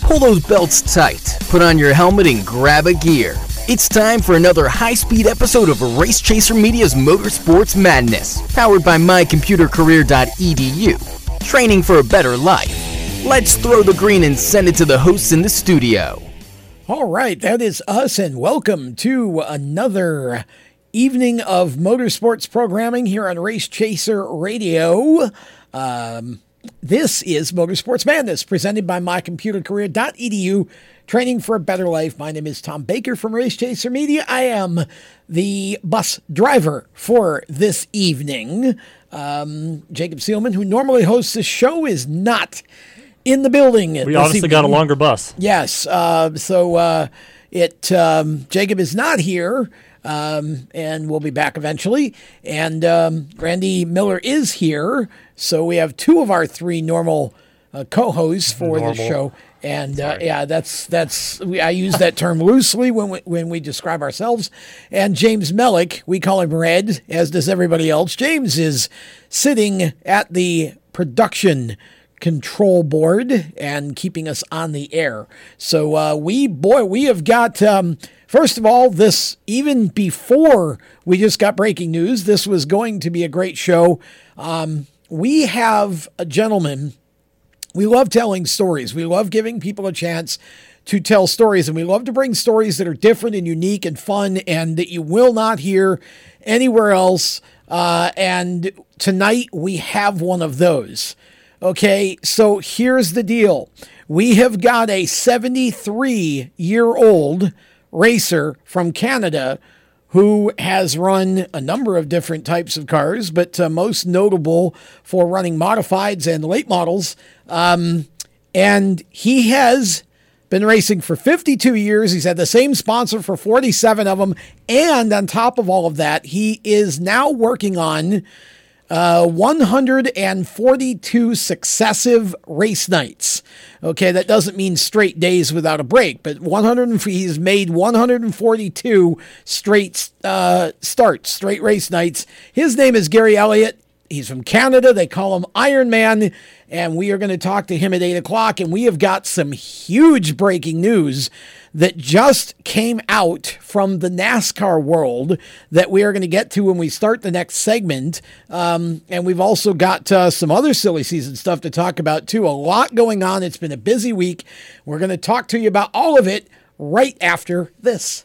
Pull those belts tight, put on your helmet, and grab a gear. It's time for another high speed episode of Race Chaser Media's Motorsports Madness, powered by mycomputercareer.edu. Training for a better life. Let's throw the green and send it to the hosts in the studio. All right, that is us, and welcome to another evening of motorsports programming here on Race Chaser Radio. Um, this is Motorsports Madness, presented by mycomputercareer.edu, training for a better life. My name is Tom Baker from Race Chaser Media. I am the bus driver for this evening. Um, Jacob Seelman, who normally hosts this show, is not in the building. We obviously evening. got a longer bus. Yes. Uh, so uh, it um, Jacob is not here. Um, and we'll be back eventually. And um, Randy Miller is here, so we have two of our three normal uh, co-hosts for normal. the show. And uh, yeah, that's that's we, I use that term loosely when we, when we describe ourselves. And James Mellick, we call him Red, as does everybody else. James is sitting at the production control board and keeping us on the air. So uh, we boy, we have got. Um, First of all, this, even before we just got breaking news, this was going to be a great show. Um, we have a gentleman. We love telling stories. We love giving people a chance to tell stories, and we love to bring stories that are different and unique and fun and that you will not hear anywhere else. Uh, and tonight we have one of those. Okay, so here's the deal we have got a 73 year old racer from Canada who has run a number of different types of cars, but uh, most notable for running modifieds and late models. Um, and he has been racing for 52 years. He's had the same sponsor for 47 of them. And on top of all of that, he is now working on uh, 142 successive race nights. Okay, that doesn't mean straight days without a break, but 100 he's made 142 straight uh, starts, straight race nights. His name is Gary Elliott. He's from Canada. They call him Iron Man. And we are going to talk to him at 8 o'clock. And we have got some huge breaking news that just came out from the NASCAR world that we are going to get to when we start the next segment. Um, and we've also got uh, some other silly season stuff to talk about, too. A lot going on. It's been a busy week. We're going to talk to you about all of it right after this.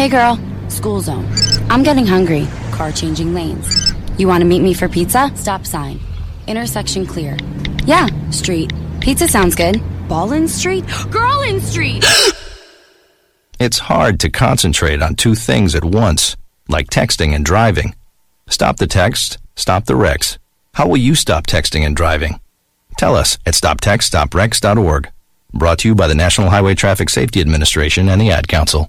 Hey girl, school zone. I'm getting hungry. Car changing lanes. You want to meet me for pizza? Stop sign. Intersection clear. Yeah, street. Pizza sounds good. Ballin Street? Girlin Street! it's hard to concentrate on two things at once, like texting and driving. Stop the text, stop the wrecks. How will you stop texting and driving? Tell us at stoptextstopwrecks.org. Brought to you by the National Highway Traffic Safety Administration and the Ad Council.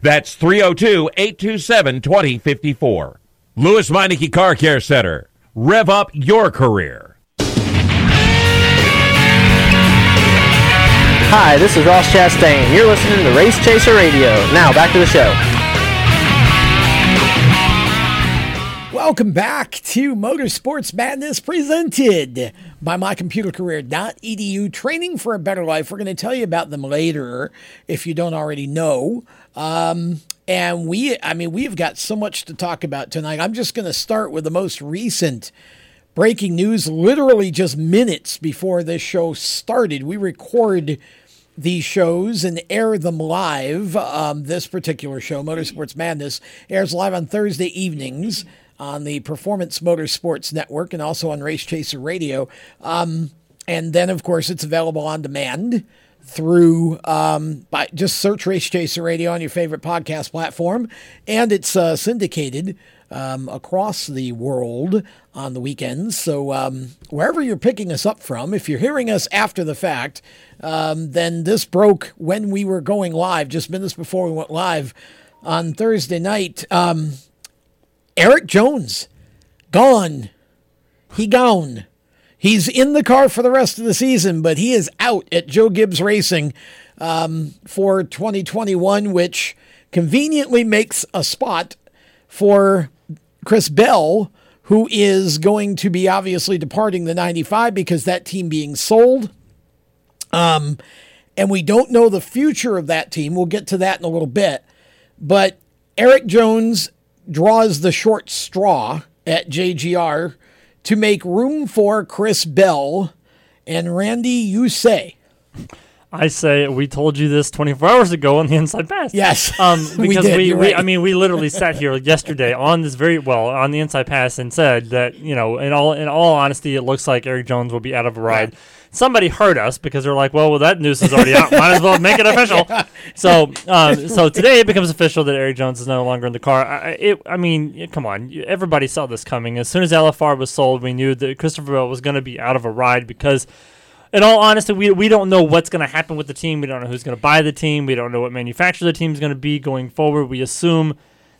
That's 302 827 2054. Lewes Meineke Car Care Center. Rev up your career. Hi, this is Ross Chastain. You're listening to Race Chaser Radio. Now, back to the show. Welcome back to Motorsports Madness presented by mycomputercareer.edu. Training for a better life. We're going to tell you about them later if you don't already know. Um, and we, I mean, we've got so much to talk about tonight. I'm just going to start with the most recent breaking news, literally just minutes before this show started. We record these shows and air them live. Um, this particular show, Motorsports Madness, airs live on Thursday evenings on the Performance Motorsports Network and also on Race Chaser Radio. Um, and then, of course, it's available on demand through um, by just search Race Chaser Radio on your favorite podcast platform, and it's uh, syndicated um, across the world on the weekends. So um, wherever you're picking us up from, if you're hearing us after the fact, um, then this broke when we were going live, just minutes before we went live on Thursday night. Um, Erik Jones, gone. He gone. He's in the car for the rest of the season, but he is out at Joe Gibbs Racing um, for 2021, which conveniently makes a spot for Chris Bell, who is going to be obviously departing the 95 because that team being sold. Um, and we don't know the future of that team. We'll get to that in a little bit. But Erik Jones draws the short straw at JGR to make room for Chris Bell. And Randy, you say. I say we told you this 24 hours ago on the Inside Pass. Yes, um, we because did, we, we right. I mean, we literally sat here yesterday on this very well on the Inside Pass and said that you know, in all in all honesty, it looks like Erik Jones will be out of a ride. Somebody heard us because they're like, well, well, that news is already out. Might as well make it official. So, um, so today it becomes official that Erik Jones is no longer in the car. I, it, I mean, come on, everybody saw this coming. As soon as LFR was sold, we knew that Christopher Bell was going to be out of a ride because in all honesty, we, we don't know what's going to happen with the team. We don't know who's going to buy the team. We don't know what manufacturer the team is going to be going forward. We assume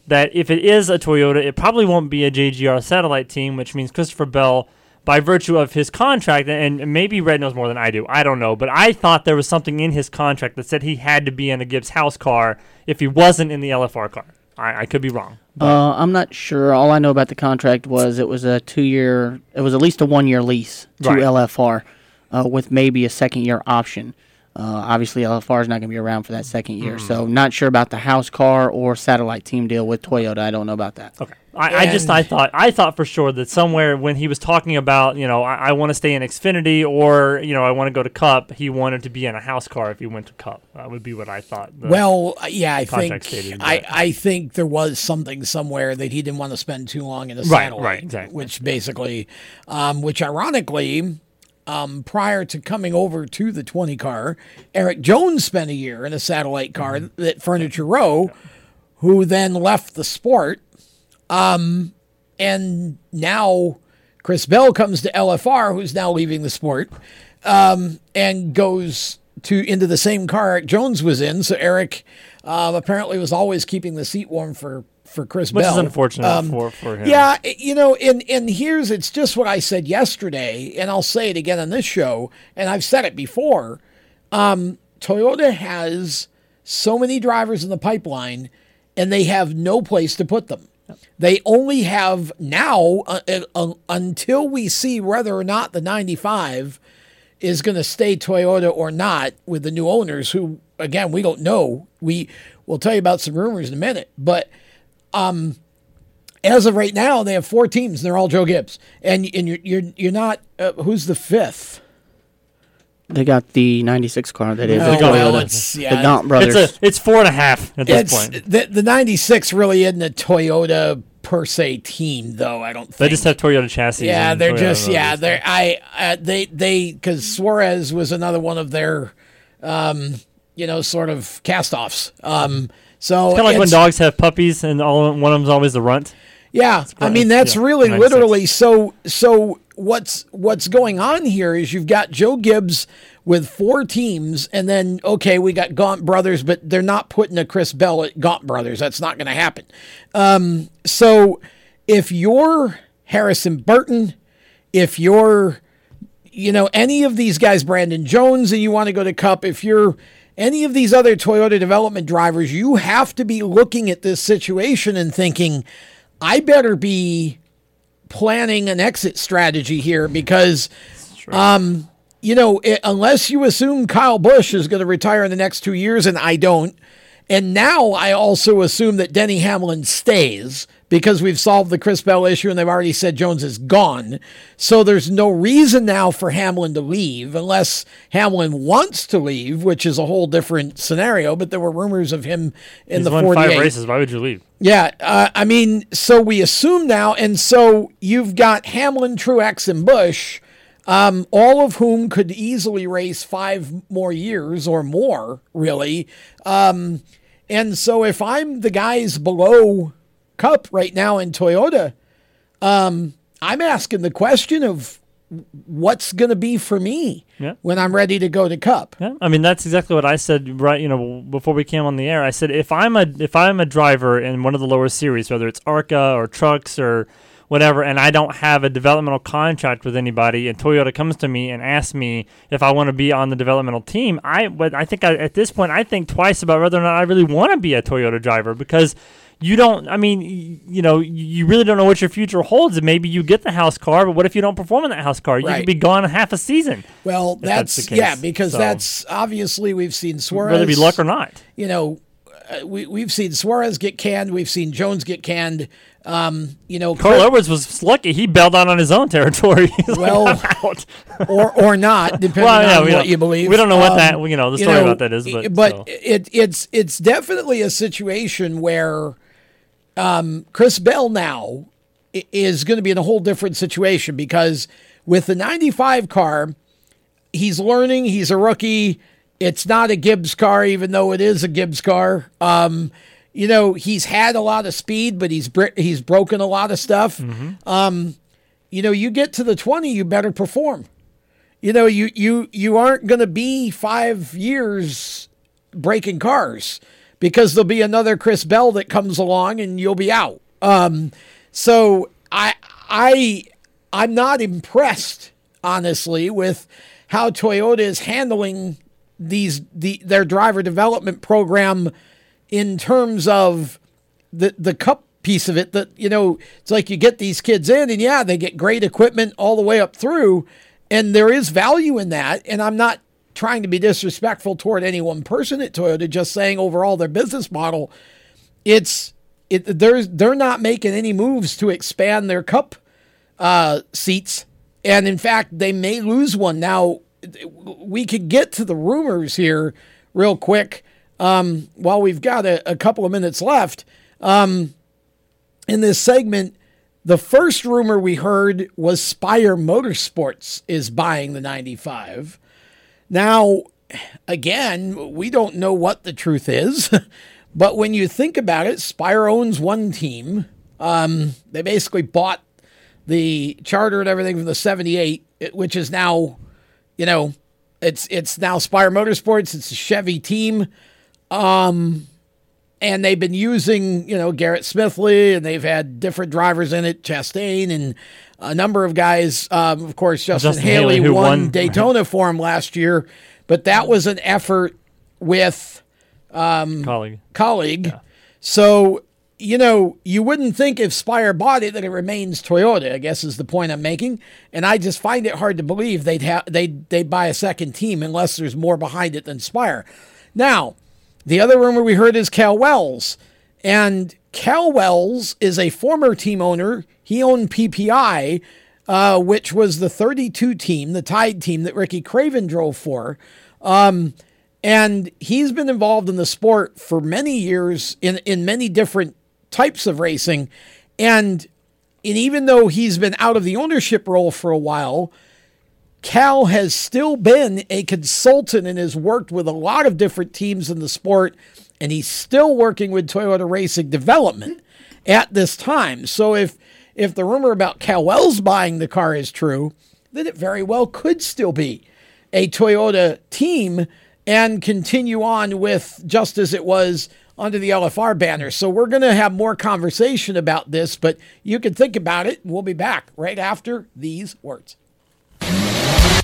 that if it is a Toyota, it probably won't be a JGR satellite team, which means Christopher Bell, by virtue of his contract, and maybe Red knows more than I do, I don't know, but I thought there was something in his contract that said he had to be in a Gibbs house car if he wasn't in the LFR car. I, I could be wrong. Uh, I'm not sure. All I know about the contract was it was a two year, it was at least a one year lease to Right. LFR uh, with maybe a second year option. Uh, obviously, LFR is not going to be around for that second year. So, not sure about the house car or satellite team deal with Toyota. I don't know about that. Okay. I, I just I thought I thought for sure that somewhere when he was talking about you know I, I want to stay in Xfinity or you know I want to go to Cup he wanted to be in a house car if he went to Cup that would be what I thought. Well, yeah, I think stated, I, I think there was something somewhere that he didn't want to spend too long in a Right, satellite, right, exactly. which basically, um, which ironically, um, prior to coming over to the 20 car, Erik Jones spent a year in a satellite car Mm-hmm. at Furniture Row, who then left the sport. Um, and now Chris Bell comes to LFR, who's now leaving the sport, um, and goes to into the same car Erik Jones was in. So Erik um, apparently was always keeping the seat warm for for Chris which Bell, is unfortunate Um, for for him. yeah, you know, and and here's it's just what I said yesterday, and I'll say it again on this show, and I've said it before. Um, Toyota has so many drivers in the pipeline, and they have no place to put them. They only have now uh, uh, until we see whether or not the 95 is going to stay Toyota or not with the new owners who again we don't know. We we'll tell you about some rumors in a minute. But um, as of right now, they have four teams. and They're all Joe Gibbs, and and you're you're you're not. Uh, who's the fifth? They got the '96 car that is Oh, a well, Toyota. it's- yeah. the Gaunt brothers. It's a it's four and a half at this point. the the '96 really isn't a Toyota per se team, though. I don't. think. They just have Toyota chassis. Yeah, and they're Toyota just yeah. motors. They're I uh, they they because Suarez was another one of their, um, you know, sort of cast-offs. Um, so It's kind of like when dogs have puppies and all one of them's always the runt. Yeah, I mean that's Yeah, really 96. literally so. So what's what's going on here is you've got Joe Gibbs with four teams, and then okay, we got Gaunt Brothers, but they're not putting a Chris Bell at Gaunt Brothers. That's not going to happen. Um, so if you're Harrison Burton, if you're you know any of these guys, Brandon Jones, and you want to go to Cup, if you're any of these other Toyota development drivers, you have to be looking at this situation and thinking, I better be planning an exit strategy here because, um, you know, it, unless you assume Kyle Busch is going to retire in the next two years, and I don't. And now I also assume that Denny Hamlin stays because we've solved the Chris Bell issue and they've already said Jones is gone. So there's no reason now for Hamlin to leave unless Hamlin wants to leave, which is a whole different scenario. But there were rumors of him in He's the won 48. five races. Why would you leave? Yeah, uh, I mean, so we assume now, and so you've got Hamlin, Truex, and Busch, um, all of whom could easily race five more years or more, really. Um, and so if I'm the guys below Cup right now in Toyota, um, I'm asking the question of what's going to be for me Yeah. when I'm ready to go to Cup. Yeah, I mean that's exactly what I said. Right, you know, before we came on the air, I said if I'm a if I'm a driver in one of the lower series, whether it's ARCA or trucks or whatever, and I don't have a developmental contract with anybody, and Toyota comes to me and asks me if I want to be on the developmental team, I but I think I, at this point I think twice about whether or not I really want to be a Toyota driver because you don't i mean you know you really don't know what your future holds and maybe you get the house car but what if you don't perform in that house car you Right. could be gone half a season Well, that's that's, yeah, because So- that's obviously we've seen Suarez. whether it be luck or not you know, uh, we we've seen Suarez get canned. We've seen Jones get canned. Um, you know, Carl Chris- Edwards was lucky. He bailed out on his own territory. Like, Well, "I'm out." or or not, depending Well, yeah, on what you believe. we don't know what Um, that- you know, the story about that is, but still. it it's it's definitely a situation where um, Chris Bell now is going to be in a whole different situation because with the 95 car, he's learning. He's a rookie. It's not a Gibbs car, even though it is a Gibbs car. Um, you know, he's had a lot of speed, but he's he's broken a lot of stuff. Um, you know, you get to the 20, you better perform. You know, you you you aren't going to be five years breaking cars because there'll be another Chris Bell that comes along and you'll be out. Um, so I I I'm not impressed honestly with how Toyota is handling these the their driver development program in terms of the the cup piece of it that you know it's like you get these kids in and yeah they get great equipment all the way up through and there is value in that and I'm not trying to be disrespectful toward any one person at Toyota just saying overall their business model it's it there's they're not making any moves to expand their cup uh, seats. And in fact they may lose one. Now we could get to the rumors here real quick. Um, while we've got a, a couple of minutes left um, in this segment the first rumor we heard was spire motorsports is buying the 95 now again we don't know what the truth is but when you think about it spire owns one team. Um, they basically bought the charter and everything from the 78 which is now you know it's it's now spire motorsports. It's a chevy team. Um and they've been using you know garrett smithley and they've had different drivers in it chastain and a number of guys um, of course justin, Justin haley, Haley, won, won. daytona for him last year but that was an effort with um, Kaulig. Kaulig. So, you know, you wouldn't think if Spire bought it that it remains Toyota, I guess is the point I'm making. And I just find it hard to believe they'd have they they'd buy a second team unless there's more behind it than Spire. Now, The other rumor we heard is Cal Wells. And Cal Wells is a former team owner. He owned PPI, uh, which was the 32 team, the Tide team that Ricky Craven drove for. Um, and he's been involved in the sport for many years in, in many different types of racing. And, and even though he's been out of the ownership role for a while, Cal has still been a consultant and has worked with a lot of different teams in the sport, and he's still working with Toyota Racing Development at this time. So if if the rumor about Cal Wells buying the car is true, then it very well could still be a Toyota team and continue on with just as it was under the LFR banner. So we're going to have more conversation about this, but you can think about it. We'll be back right after these words.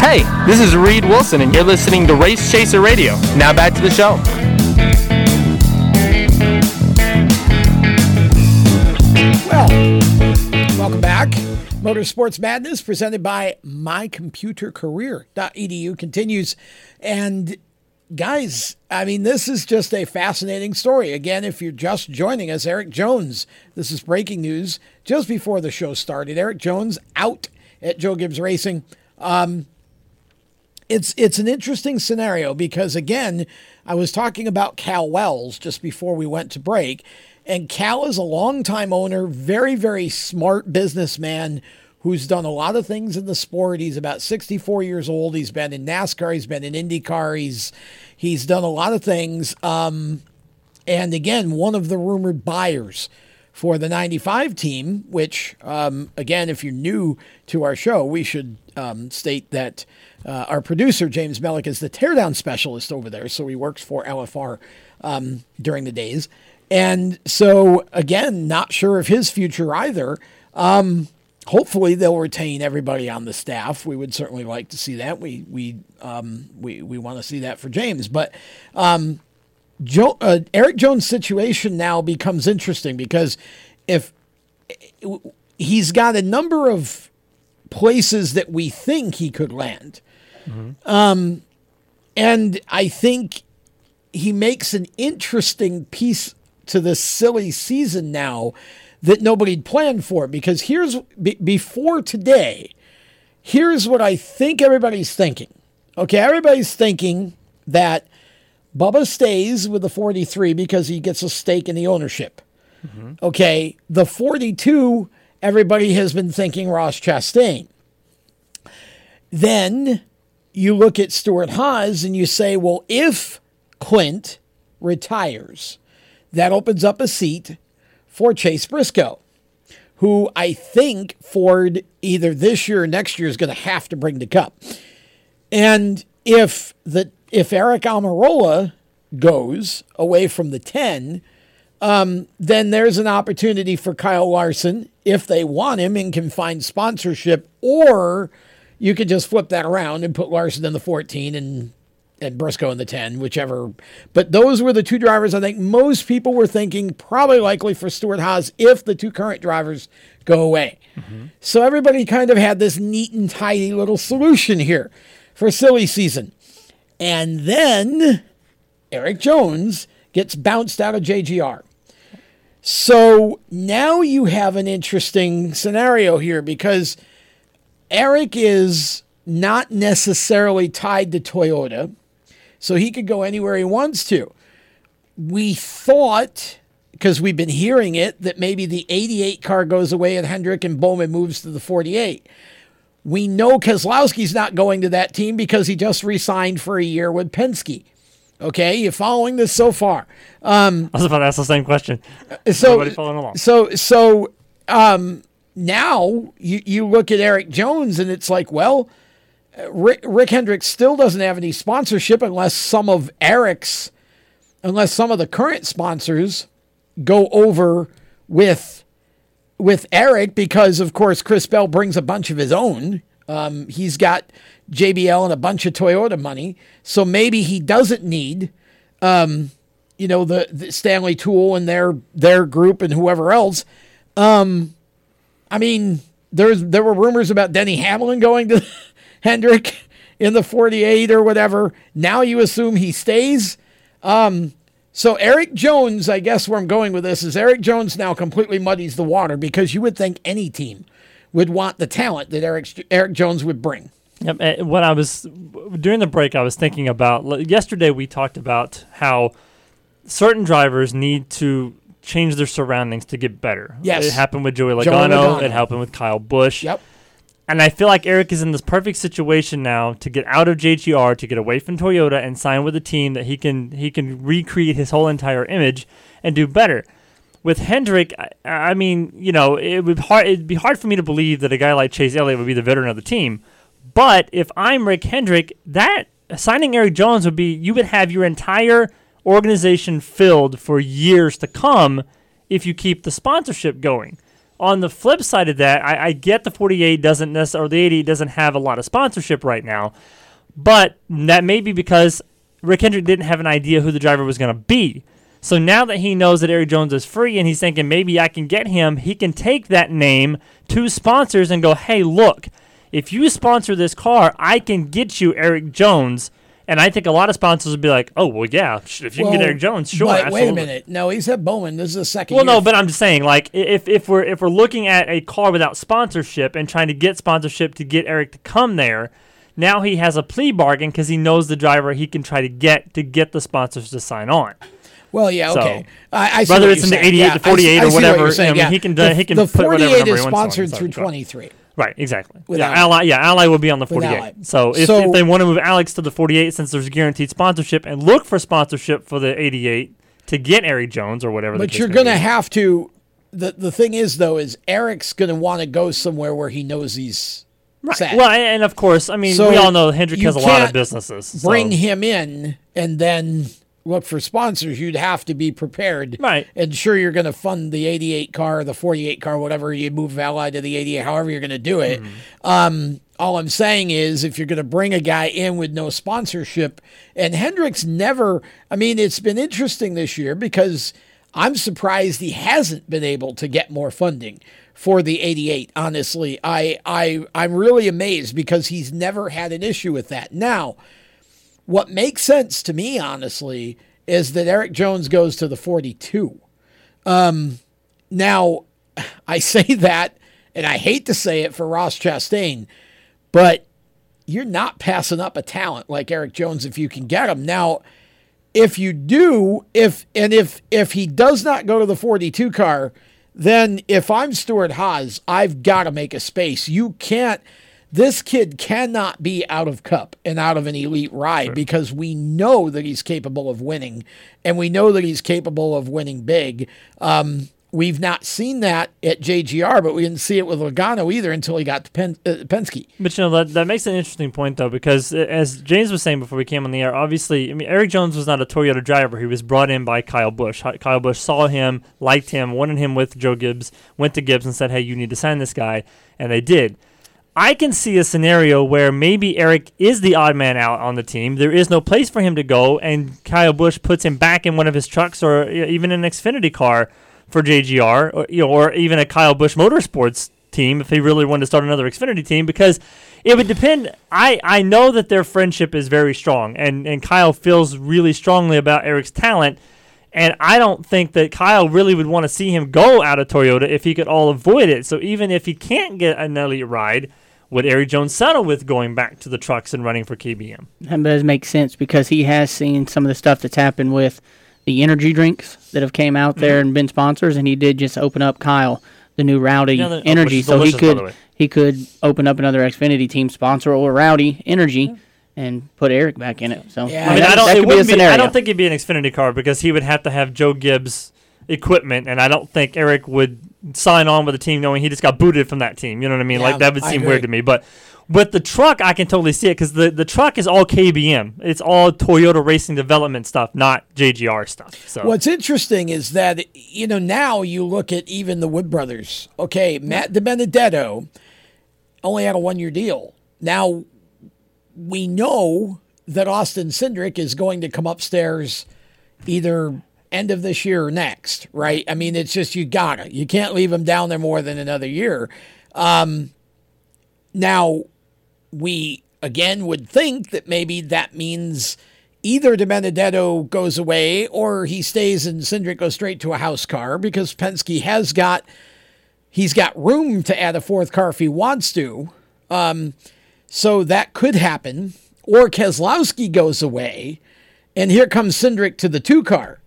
Hey, this is Reed Wilson, and you're listening to Race Chaser Radio. Now back to the show. Well, welcome back. Motorsports Madness presented by mycomputercareer.edu continues. And guys, I mean, this is just a fascinating story. Again, if you're just joining us, Erik Jones, this is breaking news just before the show started. Erik Jones out at Joe Gibbs Racing. Um, it's it's an interesting scenario because again, I was talking about Cal Wells just before we went to break, and Cal is a longtime owner, very very smart businessman who's done a lot of things in the sport. He's about 64 years old. He's been in NASCAR, he's been in IndyCar, he's he's done a lot of things. Um, and again, one of the rumored buyers for the 95 team, which, um, again, if you're new to our show, we should um, state that uh, our producer, James Mellick, is the teardown specialist over there. So he works for LFR um, during the days. And so, again, not sure of his future either. Um, hopefully, they'll retain everybody on the staff. We would certainly like to see that. We we um, we we want to see that for James, but um, uh, Erik Jones' situation now becomes interesting because if he's got a number of places that we think he could land, um, and I think he makes an interesting piece to this silly season now that nobody'd planned for. Because here's be, before today, here's what I think everybody's thinking. Okay, everybody's thinking that Bubba stays with the 43 because he gets a stake in the ownership. Okay, the 42, everybody has been thinking Ross Chastain. Then you look at Stewart-Haas and you say, well, if Clint retires, that opens up a seat for Chase Briscoe, who I think Ford either this year or next year is going to have to bring the cup. And if the if Aric Almirola goes away from the 10, um, then there's an opportunity for Kyle Larson if they want him and can find sponsorship, or you could just flip that around and put Larson in the 14 and and Briscoe in the 10, whichever. But those were the two drivers I think most people were thinking probably likely for Stewart-Haas if the two current drivers go away. Mm-hmm. So everybody kind of had this neat and tidy little solution here for silly season. And then Erik Jones gets bounced out of JGR. So now you have an interesting scenario here because Erik is not necessarily tied to Toyota, so he could go anywhere he wants to. We thought, because we've been hearing it, that maybe the 88 car goes away at Hendrick and Bowman moves to the 48. We know Keselowski's not going to that team because he just re signed for a year with Penske. Okay, you following this so far? Um, I was about to ask the same question. so following along. so so um now you you look at Erik Jones and it's like well Rick, Rick Hendricks still doesn't have any sponsorship unless some of Erik's unless some of the current sponsors go over with with Erik because of course Chris Bell brings a bunch of his own um, he's got JBL and a bunch of Toyota money so maybe he doesn't need um, you know the, the Stanley Tool and their their group and whoever else. Um, I mean, there's there were rumors about Denny Hamlin going to Hendrick in the 48 or whatever. Now you assume he stays. Um, so Erik Jones, I guess where I'm going with this is Erik Jones now completely muddies the water because you would think any team would want the talent that Erik Erik Jones would bring. Yep. eh, When I was during the break, I was thinking about yesterday. We talked about how certain drivers need to change their surroundings to get better. Yes. it happened with Joey Joey Logano. Logano. It happened with Kyle Busch. Yep. And I feel like Erik is in this perfect situation now to get out of JGR, to get away from Toyota, and sign with a team that he can he can recreate his whole entire image and do better. With Hendrick, I, I mean, you know, it would hard it'd be hard for me to believe that a guy like Chase Elliott would be the veteran of the team. But if I'm Rick Hendrick, that signing Erik Jones would be you would have your entire organization filled for years to come if you keep the sponsorship going. On the flip side of that, I, I get the 48 doesn't necessarily, the 80 doesn't have a lot of sponsorship right now, but that may be because Rick Hendrick didn't have an idea who the driver was going to be. So now that he knows that Erik Jones is free and he's thinking maybe I can get him, he can take that name to sponsors and go, hey, look, if you sponsor this car, I can get you Erik Jones. And I think a lot of sponsors would be like, oh, well, yeah, if you can get Well, Erik Jones, sure. But wait a minute. No, he's at Bowman. This is the second. Well, year. no, but I'm just saying, like, if, if we're if we're looking at a car without sponsorship and trying to get sponsorship to get Erik to come there, now he has a plea bargain because he knows the driver he can try to get to get the sponsors to sign on. Well, yeah, So, okay. I, I see whether what it's in the saying. 88 Yeah, to 48 I or whatever, I mean, yeah. he can do- the, he can the put whatever 48 number is he on it, sponsored so, through 23. Right, exactly. With yeah, Ally. Ally, yeah, Ally will be on the 48. So if, So- if they want to move Alex to the 48, since there's guaranteed sponsorship, and look for sponsorship for the 88 to get Erik Jones or whatever. But you're going to have to. the the thing is though is Erik's going to want to go somewhere where he knows he's set. Well, and and of course, I mean, So we all know Hendrick you has a lot of can't businesses. so- Bring him in and then look for sponsors. You'd have to be prepared, Right. And sure, you're going to fund the 88 car, the 48 car, whatever you move Ally to the 88, however you're going to do it. Um, all I'm saying is, if you're going to bring a guy in with no sponsorship, and Hendricks never, I mean, it's been interesting this year because I'm surprised he hasn't been able to get more funding for the 88. Honestly, I, I, I'm really amazed because he's never had an issue with that. Now, what makes sense to me, honestly, is that Erik Jones goes to the 42. Um, now, I say that, and I hate to say it for Ross Chastain, but you're not passing up a talent like Erik Jones if you can get him. Now, if you do, if and if if he does not go to the 42 car, then if I'm Stewart-Haas, I've got to make a space. You can't this kid cannot be out of cup and out of an elite ride because we know that he's capable of winning and we know that he's capable of winning big. Um, we've not seen that at JGR, but we didn't see it with Logano either until he got to Pen- uh, Penske. But you know that that makes an interesting point though, because uh, as James was saying before we came on the air, obviously, I mean Erik Jones was not a Toyota driver. He was brought in by Kyle Busch. Kyle Busch saw him, liked him, wanted him with Joe Gibbs, went to Gibbs and said, "Hey, you need to sign this guy," and they did. I can see a scenario where maybe Erik is the odd man out on the team. There is no place for him to go, and Kyle Busch puts him back in one of his trucks or even an Xfinity car for JGR, or, you know, or even a Kyle Busch Motorsports team if he really wanted to start another Xfinity team because it would depend. I, I know that their friendship is very strong, and, and Kyle feels really strongly about Erik's talent. And I don't think that Kyle really would want to see him go out of Toyota if he could all avoid it. So even if he can't get an elite ride, would Erik Jones settle with going back to the trucks and running for KBM? That does make sense because he has seen some of the stuff that's happened with the energy drinks that have came out there mm-hmm. and been sponsors, and he did just open up Kyle the new Rowdy Yeah, the- oh, energy, is so he could he could open up another Xfinity team sponsor or Rowdy energy and put Erik back in it. So I mean, that, I don't. It could be a be, scenario. I don't think it'd be an Xfinity car because he would have to have Joe Gibbs equipment, and I don't think Erik would sign on with a team knowing he just got booted from that team. You know what I mean? Yeah, like that would seem weird to me. But with the truck, I can totally see it because the the truck is all KBM. It's all Toyota Racing Development stuff, not JGR stuff. So What's interesting is that you know now you look at even the Wood brothers. Okay, Matt DiBenedetto only had a one-year deal. Now we know that Austin Cindric is going to come upstairs either end of this year or next, right? I mean, it's just you gotta. You can't leave him down there more than another year. Um, now, we again would think that maybe that means either DiBenedetto goes away or he stays and Cindric goes straight to a house car because Penske has got he's got room to add a fourth car if he wants to. Um, so that could happen. Or Keselowski goes away, and here comes Cindric to the two car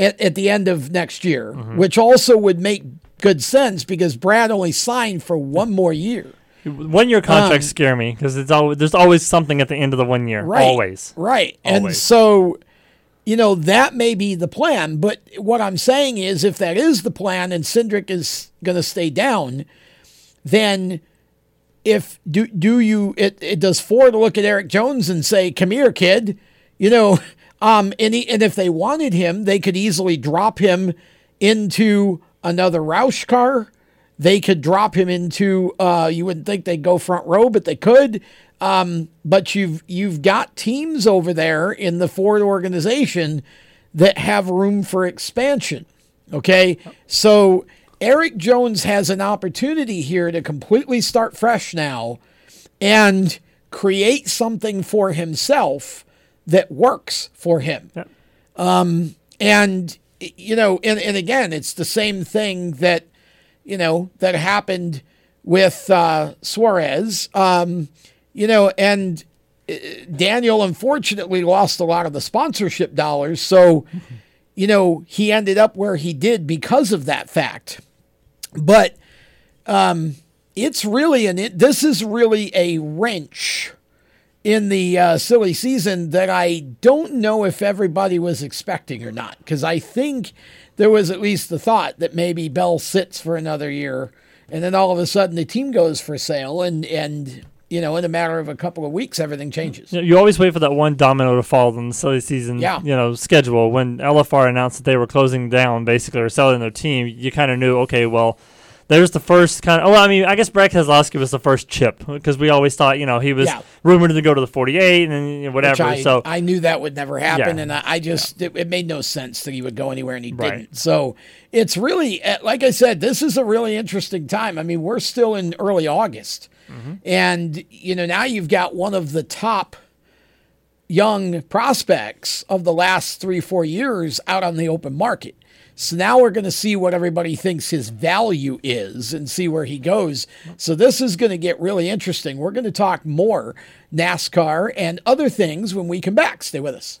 at, at the end of next year, which also would make good sense because Brad only signed for one more year. one year contracts Um, scare me because it's always there's always something at the end of the one year. Right. Always. Right. And Always. so, you know, that may be the plan. But what I'm saying is, if that is the plan and Cindric is going to stay down, then if do do you it, it does Ford look at Erik Jones and say, "Come here, kid," you know, um, and he, and if they wanted him, they could easily drop him into another Roush car. They could drop him into. Uh, you wouldn't think they'd go front row, but they could. Um, but you've you've got teams over there in the Ford organization that have room for expansion. Okay, so Erik Jones has an opportunity here to completely start fresh now and create something for himself that works for him. Um, and you know, and, and again, it's the same thing that you know that happened with uh, Suarez. Um, you know, and uh, Daniel unfortunately lost a lot of the sponsorship dollars, so you know he ended up where he did because of that fact. But um, it's really an it, this is really a wrench in the uh, silly season that I don't know if everybody was expecting or not. Because I think there was at least the thought that maybe Bell sits for another year, and then all of a sudden the team goes for sale, and and you know in a matter of a couple of weeks everything changes. You, always wait for that one domino to fall on the silly season, Yeah. you know, schedule. When LFR announced that they were closing down, basically, or selling their team, you kind of knew, okay, well, there's the first kind of. Oh, well, I mean, I guess Brad Keselowski was the first chip because we always thought, you know, he was Yeah. rumored to go to the 48 and you know, whatever. I, so I knew that would never happen, Yeah. and I, I just it, it made no sense that he would go anywhere, and he Right. didn't. So it's really, uh, like I said, this is a really interesting time. I mean, we're still in early August, Mm-hmm. and you know now you've got one of the top young prospects of the last three four years out on the open market. So now we're going to see what everybody thinks his value is and see where he goes. So this is going to get really interesting. We're going to talk more NASCAR and other things when we come back. Stay with us.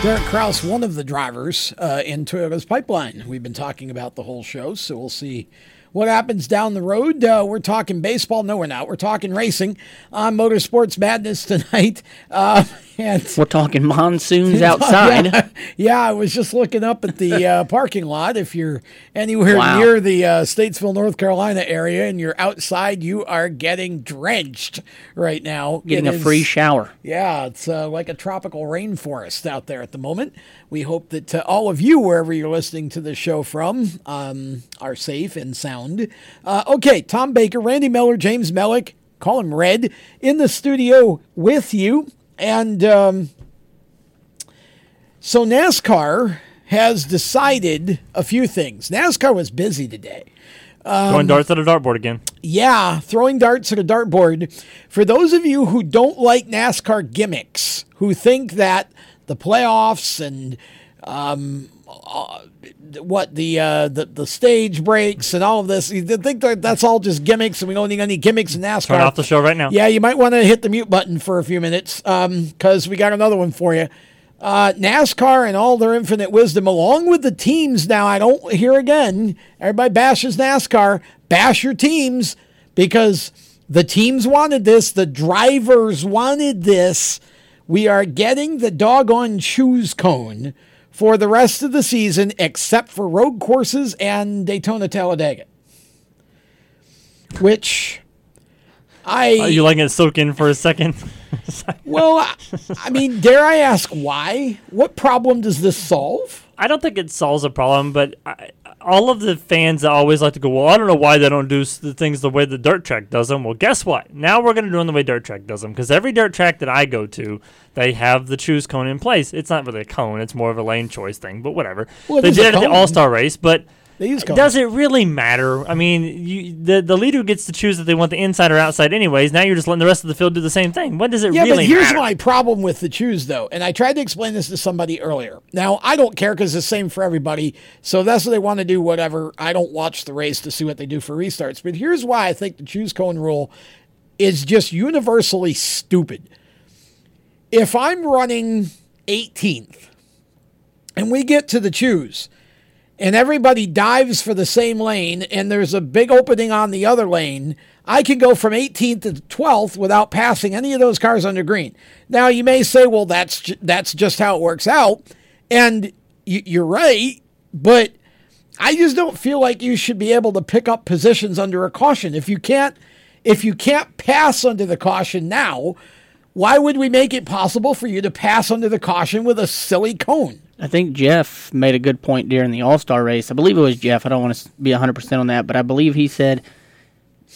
Derek Kraus, one of the drivers uh, in Toyota's pipeline. We've been talking about the whole show, so we'll see what happens down the road. Uh, we're talking baseball. No, we're not. We're talking racing on Motorsports Madness tonight. Uh, and We're talking monsoons outside. yeah, yeah, I was just looking up at the uh, parking lot. If you're anywhere Wow. near the uh, Statesville, North Carolina area, and you're outside, you are getting drenched right now. Getting It a free shower. yeah, it's uh, like a tropical rainforest out there at the moment. We hope that uh, all of you, wherever you're listening to the show from, um, are safe and sound. Uh, okay, Tom Baker, Randy Miller, James Mellick, call him Red, in the studio with you. and um, so NASCAR has decided a few things. NASCAR was busy today. Um, Going darts at a dartboard again. Yeah, throwing darts at a dartboard. For those of you who don't like NASCAR gimmicks, who think that the playoffs and um, uh, what the, uh, the the stage breaks and all of this, you think that that's all just gimmicks and we don't need any gimmicks in NASCAR. Turn off the show right now. Yeah, you might want to hit the mute button for a few minutes because we got another one for you. Uh, NASCAR and all their infinite wisdom, along with the teams. Now, I don't hear again. Everybody bashes NASCAR. Bash your teams because the teams wanted this. The drivers wanted this. We are getting the doggone choose cone for the rest of the season, except for road courses and Daytona Talladega. Which I. Are you letting it soak in for a second? well, I, I mean, dare I ask why? What problem does this solve? I don't think it solves a problem, but I, all of the fans that always like to go, well, I don't know why they don't do s- the things the way the dirt track does them. Well, guess what? Now we're going to do them the way dirt track does them because every dirt track that I go to, they have the choose cone in place. It's not really a cone; it's more of a lane choice thing. But whatever. Well, they did it at the. All Star race, but. They use. Does it really matter? I mean, you, the the leader gets to choose if they want the inside or outside, anyways. Now you're just letting the rest of the field do the same thing. What does it Yeah, really but here's matter? my problem with the choose, though. And I tried to explain this to somebody earlier. Now, I don't care because it's the same for everybody. So that's what they want to do, whatever. I don't watch the race to see what they do for restarts. But here's why I think the choose cone rule is just universally stupid. If I'm running 18th and we get to the choose, and everybody dives for the same lane and there's a big opening on the other lane, I can go from 18th to 12th without passing any of those cars under green. Now you may say, well, that's ju- that's just how it works out, and y- you're right, but I just don't feel like you should be able to pick up positions under a caution if you can't if you can't pass under the caution now. Why would we make it possible for you to pass under the caution with a silly cone? I think Jeff made a good point during the All Star race. I believe it was Jeff. I don't want to be 100% on that, but I believe he said